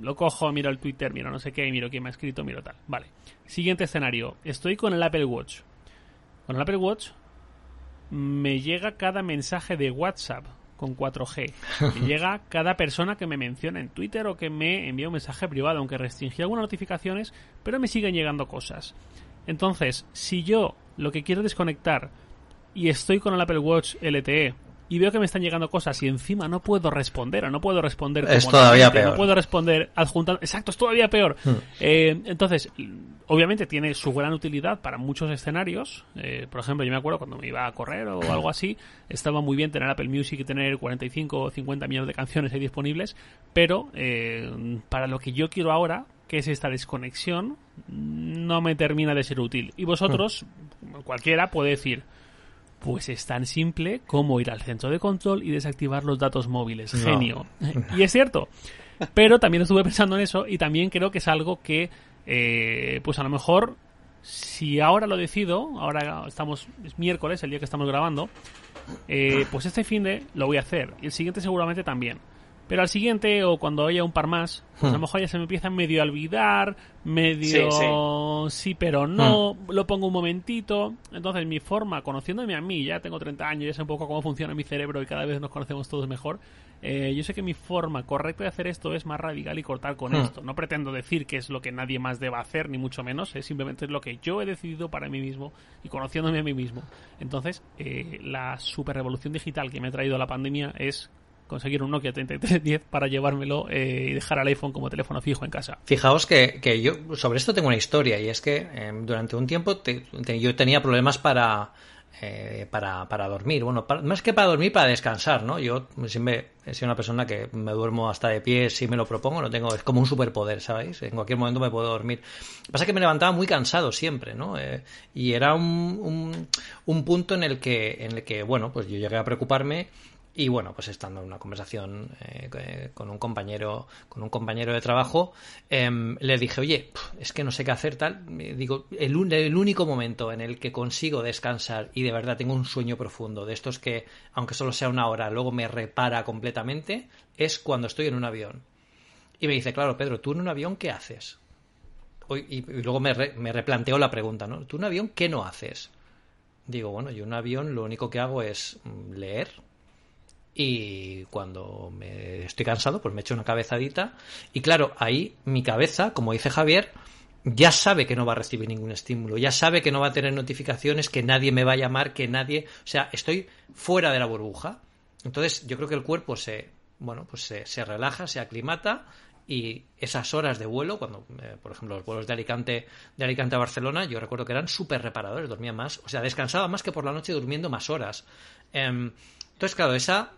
lo cojo, miro el Twitter, miro no sé qué, miro quién me ha escrito, miro tal. Vale. Siguiente escenario. Estoy con el Apple Watch. Con el Apple Watch me llega cada mensaje de WhatsApp con 4G. Me llega cada persona que me menciona en Twitter o que me envía un mensaje privado, aunque restringí algunas notificaciones, pero me siguen llegando cosas. Entonces, si yo lo que quiero desconectar y estoy con el Apple Watch LTE y veo que me están llegando cosas y encima no puedo responder o no puedo responder es todavía peor no puedo responder adjuntando exacto es todavía peor. Hmm. eh, entonces obviamente tiene su gran utilidad para muchos escenarios. Eh, por ejemplo yo me acuerdo cuando me iba a correr o algo así estaba muy bien tener Apple Music y tener 45 o 50 millones de canciones ahí disponibles pero eh, para lo que yo quiero ahora que es esta desconexión no me termina de ser útil y vosotros hmm. cualquiera puede decir pues es tan simple como ir al centro de control y desactivar los datos móviles. Genio. Y es cierto. Pero también estuve pensando en eso y también creo que es algo que, eh, pues a lo mejor, si ahora lo decido, ahora estamos, es miércoles, el día que estamos grabando, eh, pues este fin de lo voy a hacer. Y el siguiente seguramente también. Pero al siguiente o cuando haya un par más, pues a lo hmm. mejor ya se me empieza medio a olvidar, medio sí, pero no, hmm. lo pongo un momentito. Entonces mi forma, conociéndome a mí, ya tengo 30 años, ya sé un poco cómo funciona mi cerebro y cada vez nos conocemos todos mejor. Eh, yo sé que mi forma correcta de hacer esto es más radical y cortar con hmm. esto. No pretendo decir que es lo que nadie más deba hacer, ni mucho menos. Es simplemente lo que yo he decidido para mí mismo y conociéndome a mí mismo. Entonces, eh, la super revolución digital que me ha traído la pandemia es conseguir un Nokia 3310 para llevármelo eh, y dejar al iPhone como teléfono fijo en casa. Fijaos que, que yo sobre esto tengo una historia y es que em, durante un tiempo yo tenía problemas para, eh, para, para, dormir. Bueno, más que para dormir, para descansar, ¿no? Yo siempre he sido una persona que me duermo hasta de pie si me lo propongo, no tengo, es como un superpoder, ¿sabéis? En cualquier momento me puedo dormir. Lo que pasa es que me levantaba muy cansado siempre, ¿no? Eh, y era un, un, un, punto en el que, en el que, bueno, pues yo llegué a preocuparme y bueno, pues estando en una conversación eh, con un compañero, con un compañero de trabajo, em, le dije, oye, es que no sé qué hacer tal. Digo, el, único momento en el que consigo descansar y de verdad tengo un sueño profundo, de estos que, aunque solo sea una hora, luego me repara completamente, es cuando estoy en un avión. Y me dice, claro, Pedro, ¿tú en un avión qué haces? Y, luego me, me replanteo la pregunta, ¿no? ¿Tú en un avión qué no haces? Digo, bueno, yo en un avión lo único que hago es mm, leer, y cuando me estoy cansado, pues me echo una cabezadita y claro, ahí mi cabeza, como dice Javier, ya sabe que no va a recibir ningún estímulo, ya sabe que no va a tener notificaciones, que nadie me va a llamar, que nadie, o sea, estoy fuera de la burbuja. Entonces, yo creo que el cuerpo se, bueno, pues se, se relaja, se aclimata y esas horas de vuelo, cuando, eh, por ejemplo, los vuelos de Alicante, de Alicante a Barcelona, yo recuerdo que eran súper reparadores, dormía más, o sea, descansaba más que por la noche durmiendo más horas. Em, entonces, claro, esa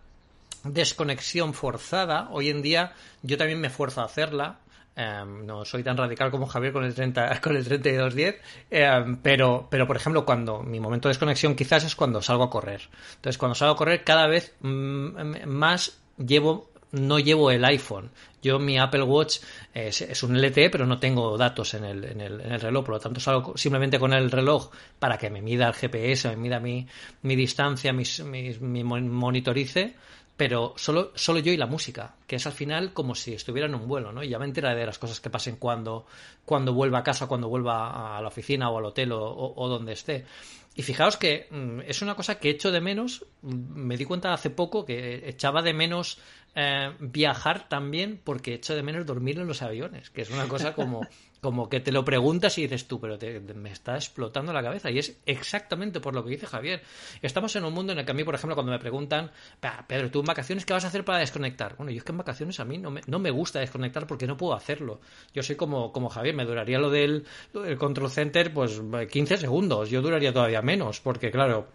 desconexión forzada, hoy en día yo también me fuerzo a hacerla. Em, no soy tan radical como Javier con el 30, con el 3210, em, pero, pero por ejemplo, cuando mi momento de desconexión quizás es cuando salgo a correr. Entonces, cuando salgo a correr, cada vez mm, más llevo no llevo el iPhone. Yo mi Apple Watch es, un LTE, pero no tengo datos en el, en, el, en el, reloj. Por lo tanto, salgo simplemente con el reloj para que me mida el GPS, me mida mi, mi distancia, mis, mi monitorice pero solo, solo yo y la música, que es al final como si estuviera en un vuelo, ¿no? Y ya me enteraré de las cosas que pasen cuando, cuando vuelva a casa, cuando vuelva a la oficina o al hotel o, donde esté. Y fijaos que mm, es una cosa que echo de menos, mm, me di cuenta hace poco que echaba de menos eh, viajar también porque echo de menos dormir en los aviones, que es una cosa como como que te lo preguntas y dices tú, pero me está explotando la cabeza. Y es exactamente por lo que dice Javier. Estamos en un mundo en el que a mí, por ejemplo, cuando me preguntan, Pedro, ¿tú en vacaciones qué vas a hacer para desconectar? Bueno, yo es que en vacaciones a mí no me, no me gusta desconectar porque no puedo hacerlo. Yo soy como, como Javier, me duraría lo del, lo del control center pues 15 segundos. Yo duraría todavía menos porque, claro,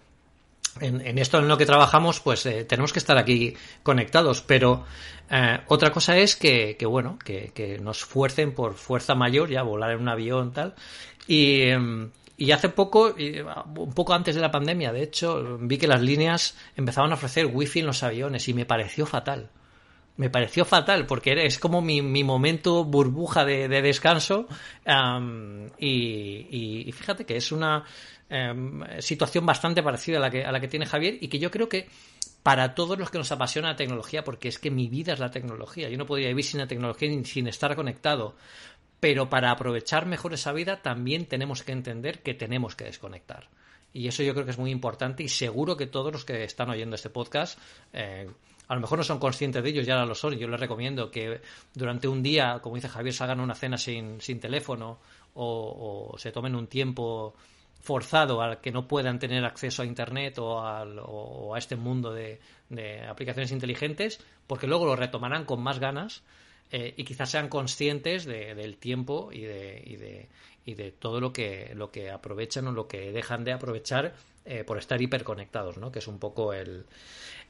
en, esto en lo que trabajamos, pues eh, tenemos que estar aquí conectados. Pero eh, otra cosa es que, bueno, que, nos fuercen por fuerza mayor, ya volar en un avión tal. Y, em, y hace poco, un poco antes de la pandemia, de hecho, vi que las líneas empezaban a ofrecer wifi en los aviones y me pareció fatal. Me pareció fatal porque es como mi, mi momento burbuja de, descanso y, y, fíjate que es una Em, situación bastante parecida a la, que, a la que tiene Javier y que yo creo que para todos los que nos apasiona la tecnología, porque es que mi vida es la tecnología, yo no podría vivir sin la tecnología ni sin estar conectado, pero para aprovechar mejor esa vida también tenemos que entender que tenemos que desconectar. Y eso yo creo que es muy importante y seguro que todos los que están oyendo este podcast eh, a lo mejor no son conscientes de ello, ya lo son. Yo les recomiendo que durante un día, como dice Javier, salgan una cena sin, sin teléfono o se tomen un tiempo forzado al que no puedan tener acceso a Internet o, a este mundo de, aplicaciones inteligentes, porque luego lo retomarán con más ganas eh, y quizás sean conscientes del tiempo y de, y de, y de todo lo que, lo que aprovechan o lo que dejan de aprovechar eh, por estar hiperconectados, ¿no? Que es un poco el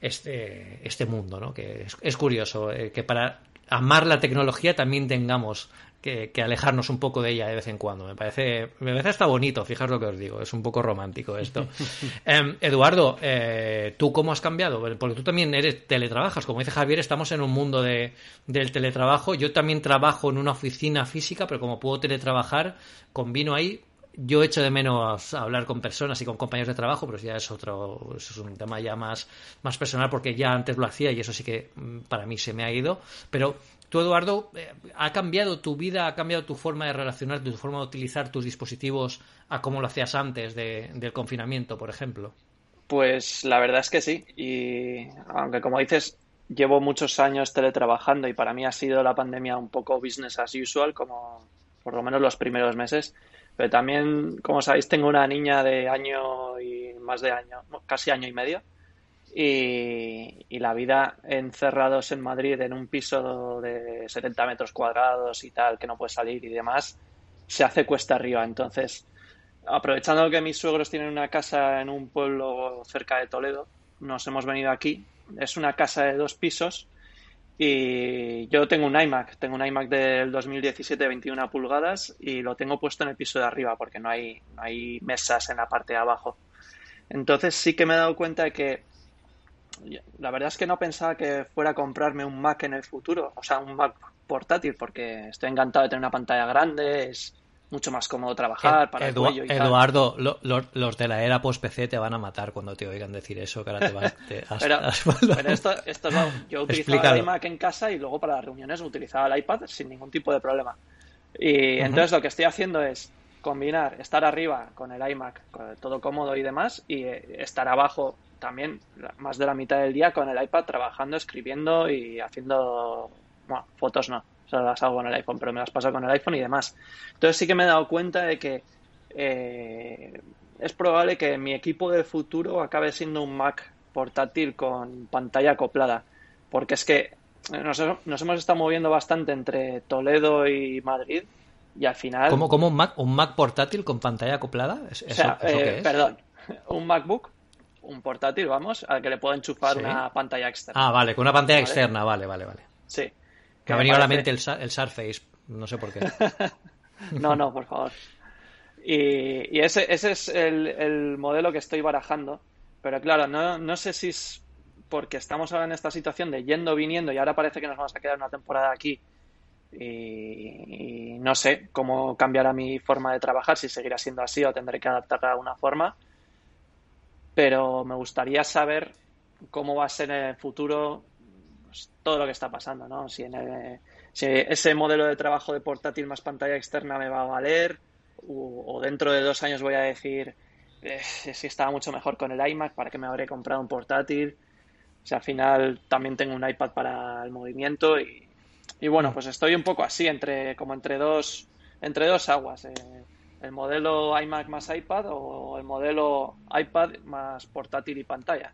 este, este mundo, ¿no? Que es, curioso eh, que para amar la tecnología también tengamos que, alejarnos un poco de ella de vez en cuando. Me parece, me parece hasta bonito, fijaos lo que os digo, es un poco romántico esto. Em, Eduardo, eh, ¿tú cómo has cambiado? Porque tú también eres teletrabajas, como dice Javier, estamos en un mundo de, del teletrabajo. Yo también trabajo en una oficina física, pero como puedo teletrabajar, combino ahí yo echo de menos hablar con personas y con compañeros de trabajo, pero ya es otro, es un tema ya más, más personal porque ya antes lo hacía y eso sí que mm, para mí se me ha ido. Pero Eduardo, eh, ¿ha cambiado tu vida, ha cambiado tu forma de relacionar, tu forma de utilizar tus dispositivos a cómo lo hacías antes del confinamiento, por ejemplo? Pues la verdad es que sí. Y aunque como dices, llevo muchos años teletrabajando y para mí ha sido la pandemia un poco business as usual, como por lo menos los primeros meses pero también, como sabéis, tengo una niña de año y más de año, casi año y medio. Y, la vida encerrados en Madrid en un piso de 70 metros cuadrados y tal, que no puede salir y demás, se hace cuesta arriba. Entonces, aprovechando que mis suegros tienen una casa en un pueblo cerca de Toledo, nos hemos venido aquí. Es una casa de dos pisos y yo tengo un iMac, tengo un iMac del 2017 de 21 pulgadas y lo tengo puesto en el piso de arriba porque no hay, no hay mesas en la parte de abajo. Entonces sí que me he dado cuenta de que la verdad es que no pensaba que fuera a comprarme un Mac en el futuro, o sea, un Mac portátil porque estoy encantado de tener una pantalla grande, es, mucho más cómodo trabajar para el cuello y Eduardo, los de la era post-PC te van a matar cuando te oigan decir eso, que ahora te vas... pero, esto, esto yo utilizaba el iMac en casa y luego para las reuniones utilizaba el iPad sin ningún tipo de problema. Y entonces lo que estoy haciendo es combinar estar arriba con el iMac, con todo cómodo y demás, y eh, estar abajo también más de la mitad del día con el iPad trabajando, escribiendo y haciendo... Bueno, fotos no, o las hago con el iPhone, pero me las paso con el iPhone y demás. Entonces sí que me he dado cuenta de que eh, es probable que mi equipo de futuro acabe siendo un Mac portátil con pantalla acoplada. Porque es que nos, hemos estado moviendo bastante entre Toledo y Madrid y al final... ¿Cómo, un, Mac, un Mac portátil con pantalla acoplada? o sea, eh, perdón, un MacBook un portátil, vamos, al que le puedo enchufar una pantalla externa. Ah, vale, con una pantalla externa, vale, vale, vale. Sí. Me ha venido a la mente el, el Surface, no sé por qué. no, no, por favor. Y, ese, ese es el, modelo que estoy barajando. Pero claro, no, no sé si es porque estamos ahora en esta situación de yendo, viniendo y ahora parece que nos vamos a quedar una temporada aquí. Y, no sé cómo cambiará mi forma de trabajar, si seguirá siendo así o tendré que adaptarla de alguna forma. Pero me gustaría saber cómo va a ser en el futuro pues, todo lo que está pasando, ¿no? Si, en ese modelo de trabajo de portátil más pantalla externa me va a valer o, dentro de dos años voy a decir eh, si estaba mucho mejor con el iMac, para que me habré comprado un portátil. O sea, al final también tengo un iPad para el movimiento y, bueno, pues estoy un poco así, entre como entre dos, entre dos aguas. Eh, el modelo iMac más iPad o el modelo iPad más portátil y pantalla.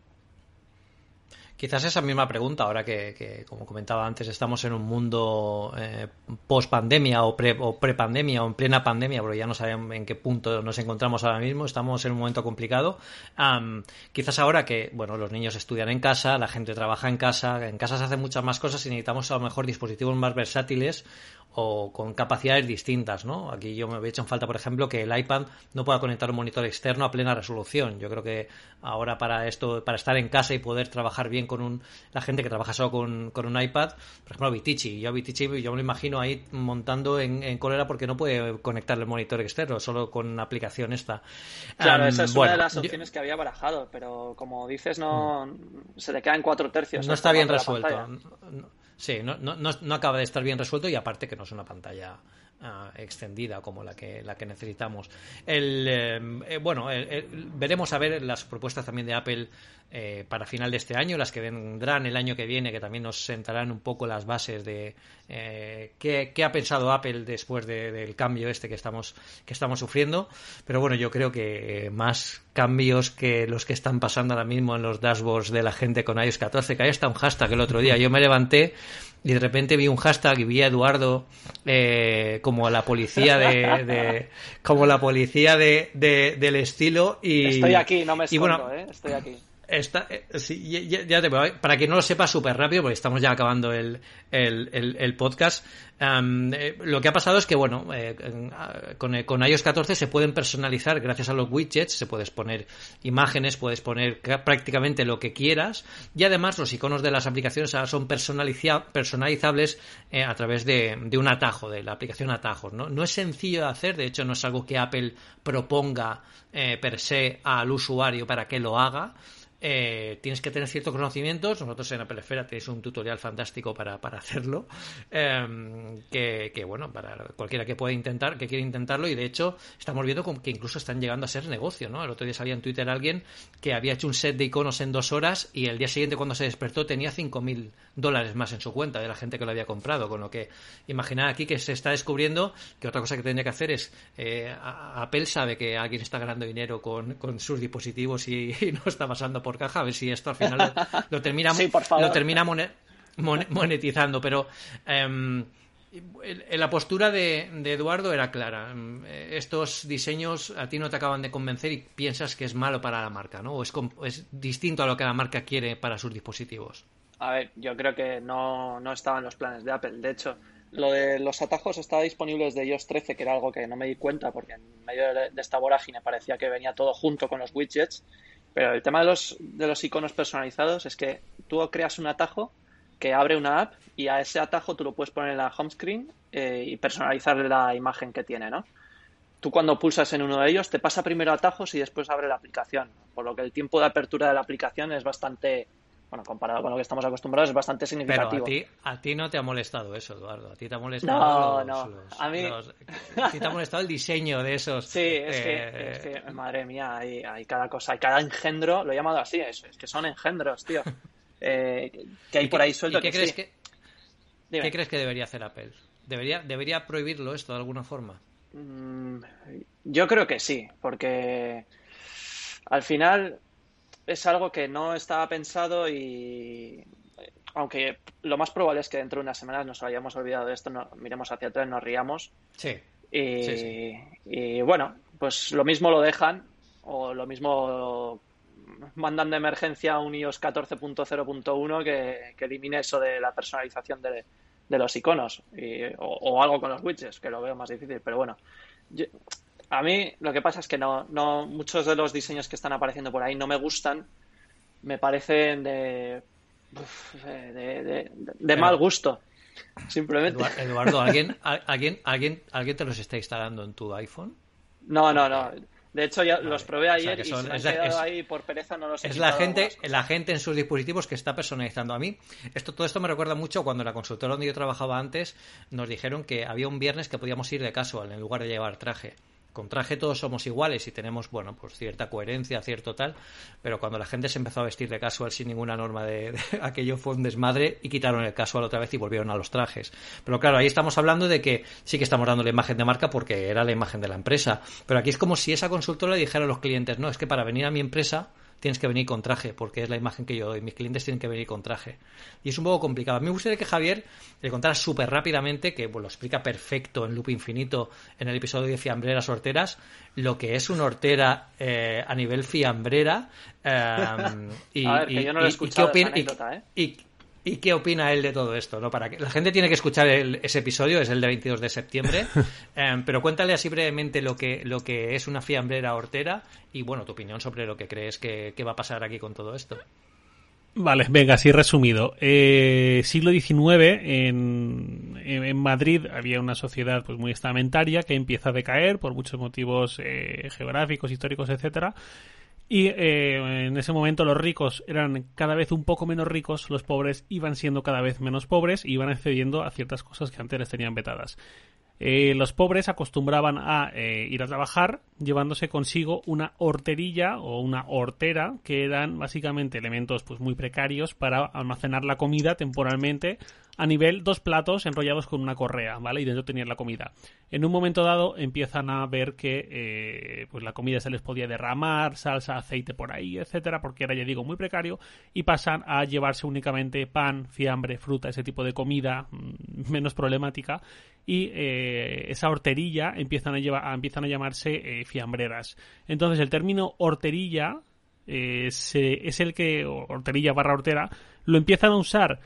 Quizás esa misma pregunta, ahora que, como comentaba antes, estamos en un mundo eh, post pandemia o pre, o pandemia o en plena pandemia, porque ya no sabemos en qué punto nos encontramos ahora mismo, estamos en un momento complicado. quizás ahora que, bueno, los niños estudian en casa, la gente trabaja en casa, en casa se hacen muchas más cosas y necesitamos a lo mejor dispositivos más versátiles o con capacidades distintas, ¿no? Aquí yo me había hecho en falta, por ejemplo, que el iPad no pueda conectar un monitor externo a plena resolución. Yo creo que ahora para esto, para estar en casa y poder trabajar bien con un, la gente que trabaja solo con, con un iPad, por ejemplo, Vitici, yo a Vitici yo me lo imagino ahí montando en, en cólera porque no puede conectar el monitor externo, solo con una aplicación esta. Claro, esa es una de las opciones que había barajado, pero como dices, no mm. se le quedan cuatro tercios. No está bien resuelto. Sí, no, no, no, acaba de estar bien resuelto y aparte que no es una pantalla ah, extendida como la que la que necesitamos. El, eh, bueno, veremos a ver las propuestas también de Apple eh, para final de este año, las que vendrán el año que viene, que también nos sentarán un poco las bases de eh, qué, ha pensado Apple después del cambio este que estamos, que estamos sufriendo. Pero bueno, yo creo que más cambios que los que están pasando ahora mismo en los dashboards de la gente con iOS 14, que ahí está un hashtag el otro día. Yo me levanté y de repente vi un hashtag y vi a Eduardo eh, como la policía de, como la policía de, del estilo y estoy aquí no me escondo, ¿eh? estoy aquí Está, eh, ya, te, para que no lo sepa súper rápido, porque estamos ya acabando el, el, podcast, eh, lo que ha pasado es que, bueno, eh, con, con, iOS 14 se pueden personalizar gracias a los widgets, se puedes poner imágenes, puedes poner prácticamente lo que quieras, y además los iconos de las aplicaciones son personalizables a través de, un atajo, de la aplicación atajos. no es sencillo de hacer, de hecho no es algo que Apple proponga per se al usuario para que lo haga, eh, tienes que tener ciertos conocimientos. Nosotros en Apple Esfera tenéis un tutorial fantástico para, para hacerlo. Em, que, bueno, para cualquiera que pueda intentar, que quiera intentarlo. Y de hecho, estamos viendo que incluso están llegando a ser negocio, ¿no? El otro día salía en Twitter alguien que había hecho un set de iconos en dos horas y el día siguiente, cuando se despertó, tenía 5.000 dólares más en su cuenta de la gente que lo había comprado. Con lo que, imaginad aquí que se está descubriendo que otra cosa que tendría que hacer es. Eh, Apple sabe que alguien está ganando dinero con, sus dispositivos y no está pasando por caja, a ver si esto al final lo, termina, lo termina monetizando. Pero em, la postura de, Eduardo era clara. Em, estos diseños a ti no te acaban de convencer y piensas que es malo para la marca, ¿no? O es, es distinto a lo que la marca quiere para sus dispositivos. A ver, yo creo que no, no estaban los planes de Apple. De hecho, lo de los atajos estaba disponible desde iOS 13, que era algo que no me di cuenta porque en medio de esta vorágine parecía que venía todo junto con los widgets. Pero el tema de los, de los iconos personalizados es que tú creas un atajo que abre una app y a ese atajo tú lo puedes poner en la home screen eh, y personalizar la imagen que tiene, ¿no? Tú cuando pulsas en uno de ellos te pasa primero atajos y después abre la aplicación, por lo que el tiempo de apertura de la aplicación es bastante bueno, comparado con lo que estamos acostumbrados, es bastante significativo. Pero a ti, no te ha molestado eso, Eduardo. A ti te ha molestado. No, no. a mí. a ti te ha molestado el diseño de esos. Sí, es, que, eh, madre mía, hay, hay, cada cosa, hay cada engendro, lo he llamado así, es, es que son engendros, tío. Eh, que hay por ahí suelto. qué crees que, ¿Qué crees que debería hacer Apple? ¿Debería, ¿Debería prohibirlo esto de alguna forma? Mm, yo creo que sí, porque al final es algo que no estaba pensado y aunque lo más probable es que dentro de unas semanas nos hayamos olvidado de esto, no, miremos hacia atrás, nos riamos. Sí. Y, y bueno, pues lo mismo lo dejan o lo mismo mandan de emergencia un iOS 14.0.1 que, que elimine eso de la personalización de, los iconos o, algo con los widgets, que lo veo más difícil. Pero bueno, a mí lo que pasa es que no, no, muchos de los diseños que están apareciendo por ahí no me gustan. Me parecen de, de, mal gusto. Simplemente. Eduardo, ¿alguien, alguien, alguien, ¿alguien te los está instalando en tu iPhone? No, no, no. De hecho, ya los probé ayer y se me han quedado ahí por pereza no los he Es la gente, la gente en sus dispositivos que está personalizando. A mí, esto, todo esto me recuerda mucho cuando la consultora donde yo trabajaba antes nos dijeron que había un viernes que podíamos ir de casual en lugar de llevar traje con traje todos somos iguales y tenemos, bueno, pues cierta coherencia, cierto tal, pero cuando la gente se empezó a vestir de casual sin ninguna norma de, aquello fue un desmadre y quitaron el casual otra vez y volvieron a los trajes. Pero claro, ahí estamos hablando de que sí que estamos dando la imagen de marca porque era la imagen de la empresa, pero aquí es como si esa consultora dijera a los clientes, no, es que para venir a mi empresa tienes que venir con traje, porque es la imagen que yo doy. Mis clientes tienen que venir con traje. Y es un poco complicado. A mí me gustaría que Javier le contara súper rápidamente, que lo explica perfecto en Loop Infinito en el episodio de Fiambreras Horteras, lo que es una hortera eh, a nivel fiambrera. y, a ver, que yo no lo he escuchado, ¿eh? ¿Y qué opina él de todo esto? ¿no? Para que la gente tiene que escuchar ese episodio, es el de 22 de septiembre, em, pero cuéntale así brevemente lo que, lo que es una fiambrera hortera y bueno, tu opinión sobre lo que crees que, va a pasar aquí con todo esto. Vale, venga, así resumido. Eh, siglo XIX, en, en, Madrid había una sociedad pues muy estamentaria que empieza a decaer por muchos motivos eh, geográficos, históricos, etcétera y eh, en ese momento los ricos eran cada vez un poco menos ricos, los pobres iban siendo cada vez menos pobres y iban accediendo a ciertas cosas que antes les tenían vetadas. Eh, los pobres acostumbraban a eh, ir a trabajar llevándose consigo una horterilla o una hortera, que eran básicamente elementos pues muy precarios para almacenar la comida temporalmente a nivel dos platos enrollados con una correa, ¿vale? Y dentro tenían la comida. En un momento dado empiezan a ver que eh, pues la comida se les podía derramar, salsa, aceite por ahí, etcétera, porque era, ya digo, muy precario, y pasan a llevarse únicamente pan, fiambre, fruta, ese tipo de comida mm, menos problemática, y eh, esa horterilla empiezan a, llevar, empiezan a llamarse eh, fiambreras. Entonces el término horterilla es el que, horterilla barra hortera, lo empiezan a usar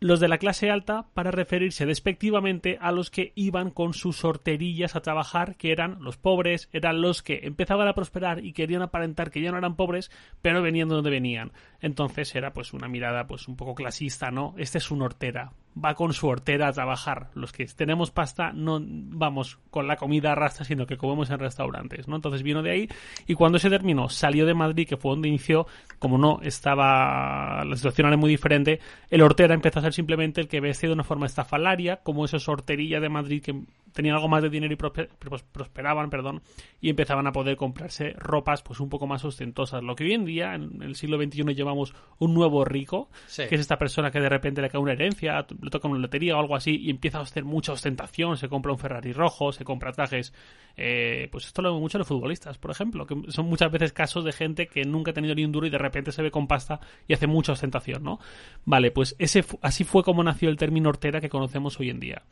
los de la clase alta para referirse despectivamente a los que iban con sus horterillas a trabajar, que eran los pobres, eran los que empezaban a prosperar y querían aparentar que ya no eran pobres, pero venían de donde venían. Entonces era pues una mirada pues un poco clasista, ¿no? Este es un hortera, va con su hortera a trabajar. Los que tenemos pasta no vamos con la comida a rasta, sino que comemos en restaurantes, ¿no? Entonces vino de ahí y cuando se terminó, salió de Madrid, que fue donde inició, como no estaba, la situación era muy diferente, el hortera empezó a ser simplemente el que vestía de una forma estafalaria, como esos horterillas de Madrid que tenían algo más de dinero y prosperaban, perdón, y empezaban a poder comprarse ropas pues un poco más ostentosas. Lo que hoy en día, en el siglo XXI, llevamos un nuevo rico, que es esta persona que de repente le cae una herencia, le toca una lotería o algo así, y empieza a hacer mucha ostentación, se compra un Ferrari rojo, se compra trajes. Eh, pues esto lo vemos mucho los futbolistas, por ejemplo, que son muchas veces casos de gente que nunca ha tenido ni un duro y de repente se ve con pasta y hace mucha ostentación, ¿no? Vale, pues ese así fue como nació el término hortera que conocemos hoy en día.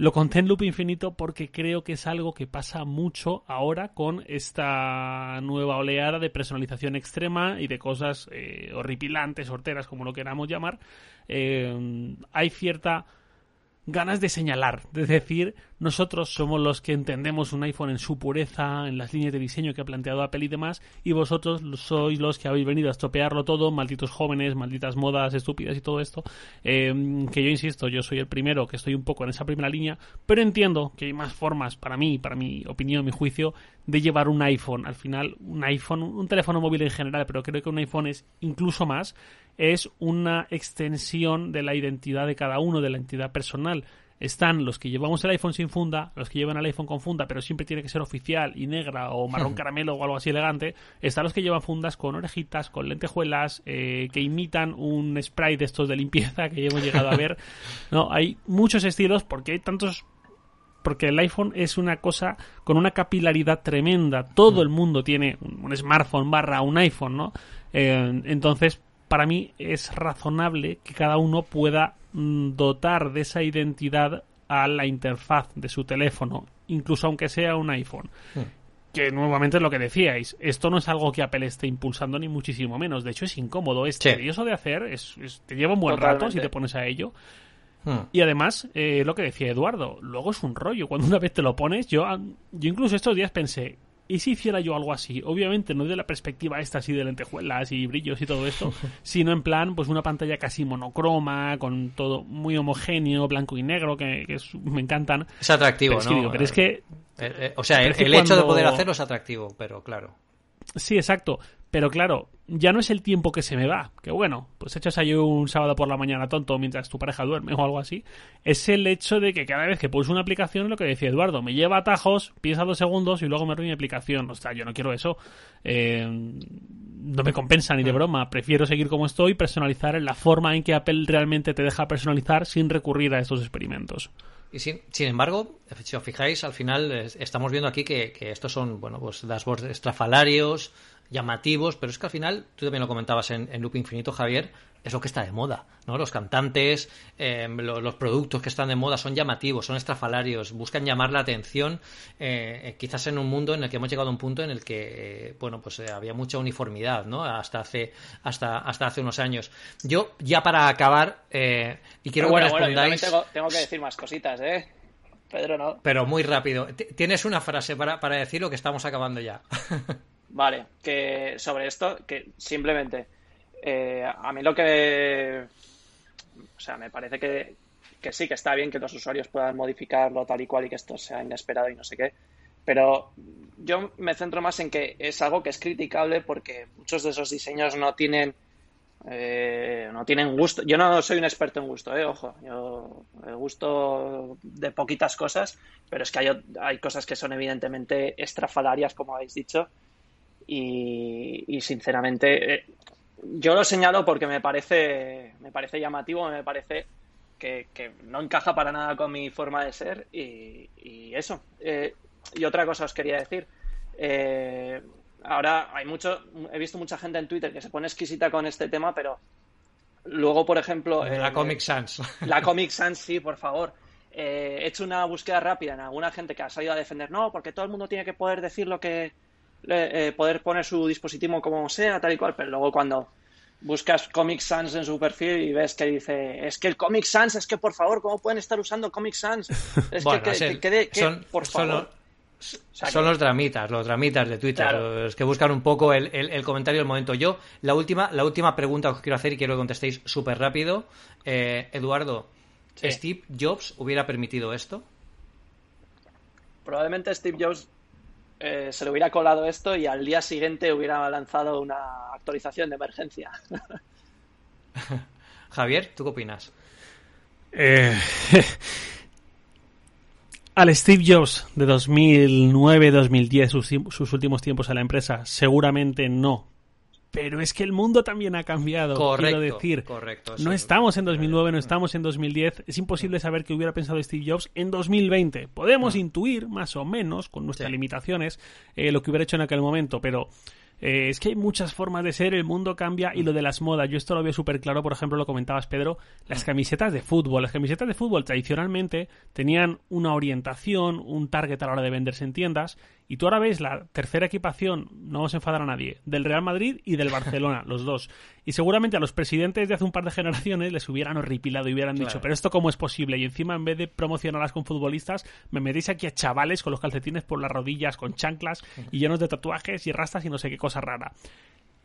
Lo conté en loop infinito porque creo que es algo que pasa mucho ahora con esta nueva oleada de personalización extrema y de cosas eh, horripilantes, horteras, como lo queramos llamar. Eh, hay cierta ganas de señalar, de decir, nosotros somos los que entendemos un iPhone en su pureza, en las líneas de diseño que ha planteado Apple y demás, y vosotros sois los que habéis venido a estropearlo todo, malditos jóvenes, malditas modas estúpidas y todo esto, eh, que yo insisto, yo soy el primero que estoy un poco en esa primera línea, pero entiendo que hay más formas para mí, para mi opinión, mi juicio, de llevar un iPhone. Al final, un iPhone, un teléfono móvil en general, pero creo que un iPhone es incluso más, es una extensión de la identidad de cada uno, de la entidad personal. Están los que llevamos el iPhone sin funda, los que llevan el iPhone con funda, pero siempre tiene que ser oficial y negra o marrón caramelo o algo así elegante. Están los que llevan fundas con orejitas, con lentejuelas, eh, que imitan un spray de estos de limpieza que hemos llegado a ver. No, hay muchos estilos porque hay tantos porque el iPhone es una cosa con una capilaridad tremenda. Todo el mundo tiene un smartphone barra un iPhone, ¿no? Eh, entonces, para mí es razonable que cada uno pueda mm, dotar de esa identidad a la interfaz de su teléfono, incluso aunque sea un iPhone. Que nuevamente es lo que decíais, esto no es algo que Apple esté impulsando ni muchísimo menos. De hecho, es incómodo, es tedioso de hacer, es, te lleva un buen rato si te pones a ello. Hmm. Y además, eh, lo que decía Eduardo, luego es un rollo. Cuando una vez te lo pones, yo, yo incluso estos días pensé, ¿Y si hiciera yo algo así? Obviamente no de la perspectiva esta así de lentejuelas y brillos y todo esto, sino en plan, pues una pantalla casi monocroma, con todo muy homogéneo, blanco y negro, que, me encantan. Es atractivo, ¿no? pero es que... Eh, eh, o sea, el, hecho de poder hacerlo es atractivo, pero claro. Sí, exacto. Pero claro, ya no es el tiempo que se me va, que bueno, pues echas ahí un sábado por la mañana tonto mientras tu pareja duerme o algo así, es el hecho de que cada vez que pulso una aplicación, lo que decía Eduardo, me lleva atajos, piensa dos segundos y luego me arruina mi aplicación. O sea, yo no quiero eso. Eh, no me compensa ni de mm. broma. Prefiero seguir como estoy, personalizar en la forma en que Apple realmente te deja personalizar sin recurrir a estos experimentos. Y sin, sin, embargo, si os fijáis, al final estamos viendo aquí que, que estos son, bueno, pues dashboards estrafalarios, llamativos, pero es que al final, tú también lo comentabas en, en Loop Infinito, Javier, es lo que está de moda, ¿no? Los cantantes, em, los productos que están de moda son llamativos, son estrafalarios, buscan llamar la atención, eh, eh, quizás en un mundo en el que hemos llegado a un punto en el que, eh, bueno, pues había mucha uniformidad, ¿no? Hasta hace, hasta, hasta hace unos años. Yo, ya para acabar, y quiero bueno, que respondáis... Bueno, tengo, tengo que decir más cositas, ¿eh? Pedro no. Pero muy rápido. Tienes una frase para, para decir lo que estamos acabando ya. Vale, que sobre esto, que simplemente eh, a mí lo que. O sea, me parece que, que sí, que está bien que los usuarios puedan modificarlo tal y cual y que esto sea inesperado y no sé qué. Pero yo me centro más en que es algo que es criticable porque muchos de esos diseños no tienen Eh, no tienen gusto. Yo no soy un experto en gusto, eh, ojo. Yo gusto de poquitas cosas, pero es que hay, hay cosas que son evidentemente estrafalarias, como habéis dicho. Y, sinceramente, eh, yo lo señalo porque me parece, me parece llamativo, me parece que, no encaja para nada con mi forma de ser y, eso. Eh, y otra cosa os quería decir. Eh, ahora hay mucho, he visto mucha gente en Twitter que se pone exquisita con este tema, pero luego, por ejemplo... la eh, Comic Sans. La Comic Sans, sí, por favor. he hecho una búsqueda rápida en alguna gente que ha salido a defender, no, porque todo el mundo tiene que poder decir lo que... poder poner su dispositivo como sea, tal y cual, pero luego cuando buscas Comic Sans en su perfil y ves que dice, es que el Comic Sans, es que por favor, ¿cómo pueden estar usando Comic Sans? Es que, son, por favor. Son, los dramitas, los dramitas de Twitter, los que buscan un poco el, comentario del momento. Yo, la última, la última pregunta que os quiero hacer y quiero que contestéis súper rápido. Eh, Eduardo, ¿Steve Jobs hubiera permitido esto? Probablemente Steve Jobs eh, se le hubiera colado esto y al día siguiente hubiera lanzado una actualización de emergencia. Javier, ¿tú qué opinas? Eh, al Steve Jobs de 2009-2010, sus, sus, últimos tiempos a la empresa, seguramente no, pero es que el mundo también ha cambiado. quiero decir, no estamos en 2009, no estamos en 2010. Es imposible saber qué hubiera pensado Steve Jobs en 2020. Podemos intuir, más o menos, con nuestras limitaciones, eh, lo que hubiera hecho en aquel momento, pero eh, es que hay muchas formas de ser, el mundo cambia y lo de las modas, yo esto lo veo súper claro, por ejemplo, lo comentabas Pedro, las camisetas de fútbol. Las camisetas de fútbol tradicionalmente tenían una orientación, un target a la hora de venderse en tiendas y tú ahora ves la tercera equipación, no vamos a enfadar a nadie, del Real Madrid y del Barcelona, los dos. Y seguramente a los presidentes de hace un par de generaciones les hubieran horripilado y hubieran dicho, pero esto cómo es posible. Y encima en vez de promocionarlas con futbolistas, me metéis aquí a chavales con los calcetines por las rodillas, con chanclas y llenos de tatuajes y rastas y no sé qué cosa rara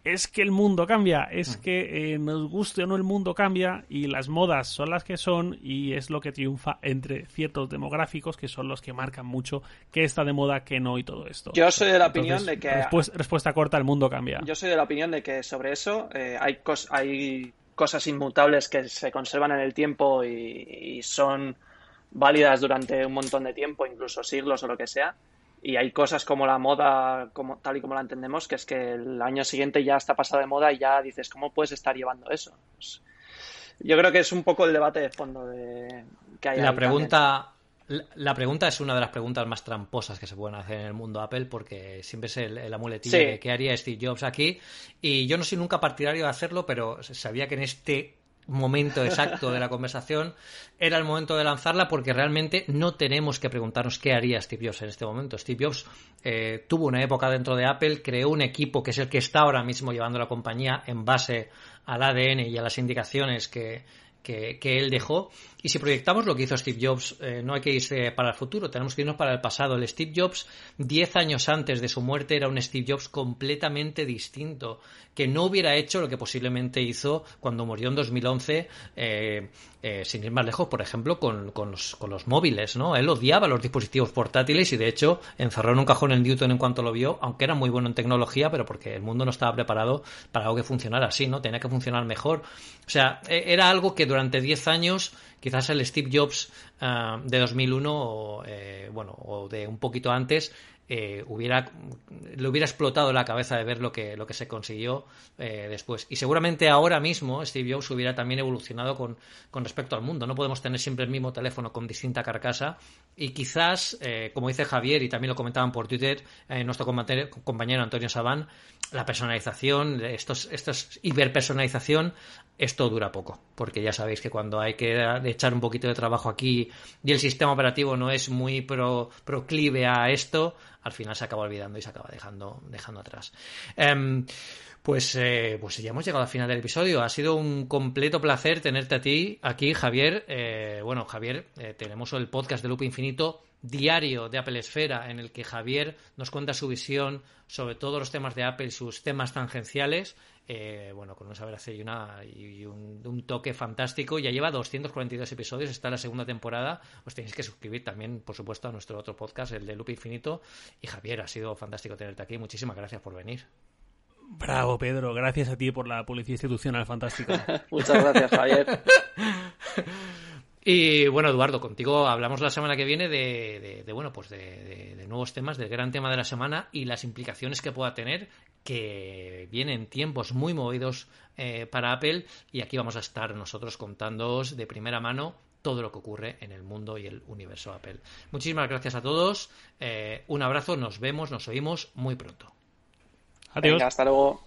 es que el mundo cambia, es que eh, nos guste o no el mundo cambia y las modas son las que son y es lo que triunfa entre ciertos demográficos que son los que marcan mucho qué está de moda, qué no y todo esto. Yo soy de la opinión de que... respuesta corta, el mundo cambia. Yo soy de la opinión de que sobre eso eh, hay, hay cosas inmutables que se conservan en el tiempo y son válidas durante un montón de tiempo, incluso siglos o lo que sea y hay cosas como la moda, como, tal y como la entendemos, que es que el año siguiente ya está pasada de moda y ya dices, ¿cómo puedes estar llevando eso? Pues, yo creo que es un poco el debate de fondo de, que hay. La pregunta, la, pregunta es una de las preguntas más tramposas que se pueden hacer en el mundo Apple porque siempre es el, amuletillo de qué haría Steve Jobs aquí. Y yo no soy nunca partidario de hacerlo, pero sabía que en este momento exacto de la conversación era el momento de lanzarla porque realmente no tenemos que preguntarnos qué haría Steve Jobs en este momento. Steve Jobs eh, tuvo una época dentro de Apple, creó un equipo que es el que está ahora mismo llevando la compañía en base al ADN y a las indicaciones que, que, él dejó. Y si proyectamos lo que hizo Steve Jobs, eh, no hay que irse para el futuro, tenemos que irnos para el pasado. El Steve Jobs, 10 años antes de su muerte, era un Steve Jobs completamente distinto, que no hubiera hecho lo que posiblemente hizo cuando murió en 2011, eh, eh, sin ir más lejos, por ejemplo, con, los, con, los, móviles. ¿no? Él odiaba los dispositivos portátiles y, de hecho, encerró en un cajón en Newton en cuanto lo vio, aunque era muy bueno en tecnología, pero porque el mundo no estaba preparado para algo que funcionara así, ¿no? Tenía que funcionar mejor. O sea, e, era algo que durante 10 años quizás el Steve Jobs ah, de 2001 o, eh, bueno, o de un poquito antes eh, hubiera, le hubiera explotado la cabeza de ver lo que, lo que se consiguió eh, después. Y seguramente ahora mismo Steve Jobs hubiera también evolucionado con, con, respecto al mundo. No podemos tener siempre el mismo teléfono con distinta carcasa. Y quizás, eh, como dice Javier, y también lo comentaban por Twitter nuestro compañero Antonio Sabán, la personalización, estos, estos hiperpersonalización, esto dura poco. Porque ya sabéis que cuando hay que echar un poquito de trabajo aquí y el sistema operativo no es muy proclive a esto, al final se acaba olvidando y se acaba dejando, dejando atrás. Em, pues, eh, pues ya hemos llegado al final del episodio. Ha sido un completo placer tenerte a ti aquí, Javier. Eh, bueno, Javier, eh, tenemos el podcast de Loop Infinito diario de Apple Esfera en el que Javier nos cuenta su visión sobre todos los temas de Apple, sus temas tangenciales. Eh, bueno, con un saber hacer y, una, y un, toque fantástico. Ya lleva 242 episodios, está la segunda temporada. Os tenéis que suscribir también, por supuesto, a nuestro otro podcast, el de Loop Infinito. Y Javier, ha sido fantástico tenerte aquí. Muchísimas gracias por venir. Bravo, Pedro. Gracias a ti por la publicidad institucional fantástica. Muchas gracias, Javier. Y bueno, Eduardo, contigo hablamos la semana que viene de, bueno, pues de, nuevos temas, del gran tema de la semana y las implicaciones que pueda tener, que vienen tiempos muy movidos eh, para Apple y aquí vamos a estar nosotros contándoos de primera mano todo lo que ocurre en el mundo y el universo Apple. Muchísimas gracias a todos, eh, un abrazo, nos vemos, nos oímos muy pronto. Adiós. Venga, hasta luego.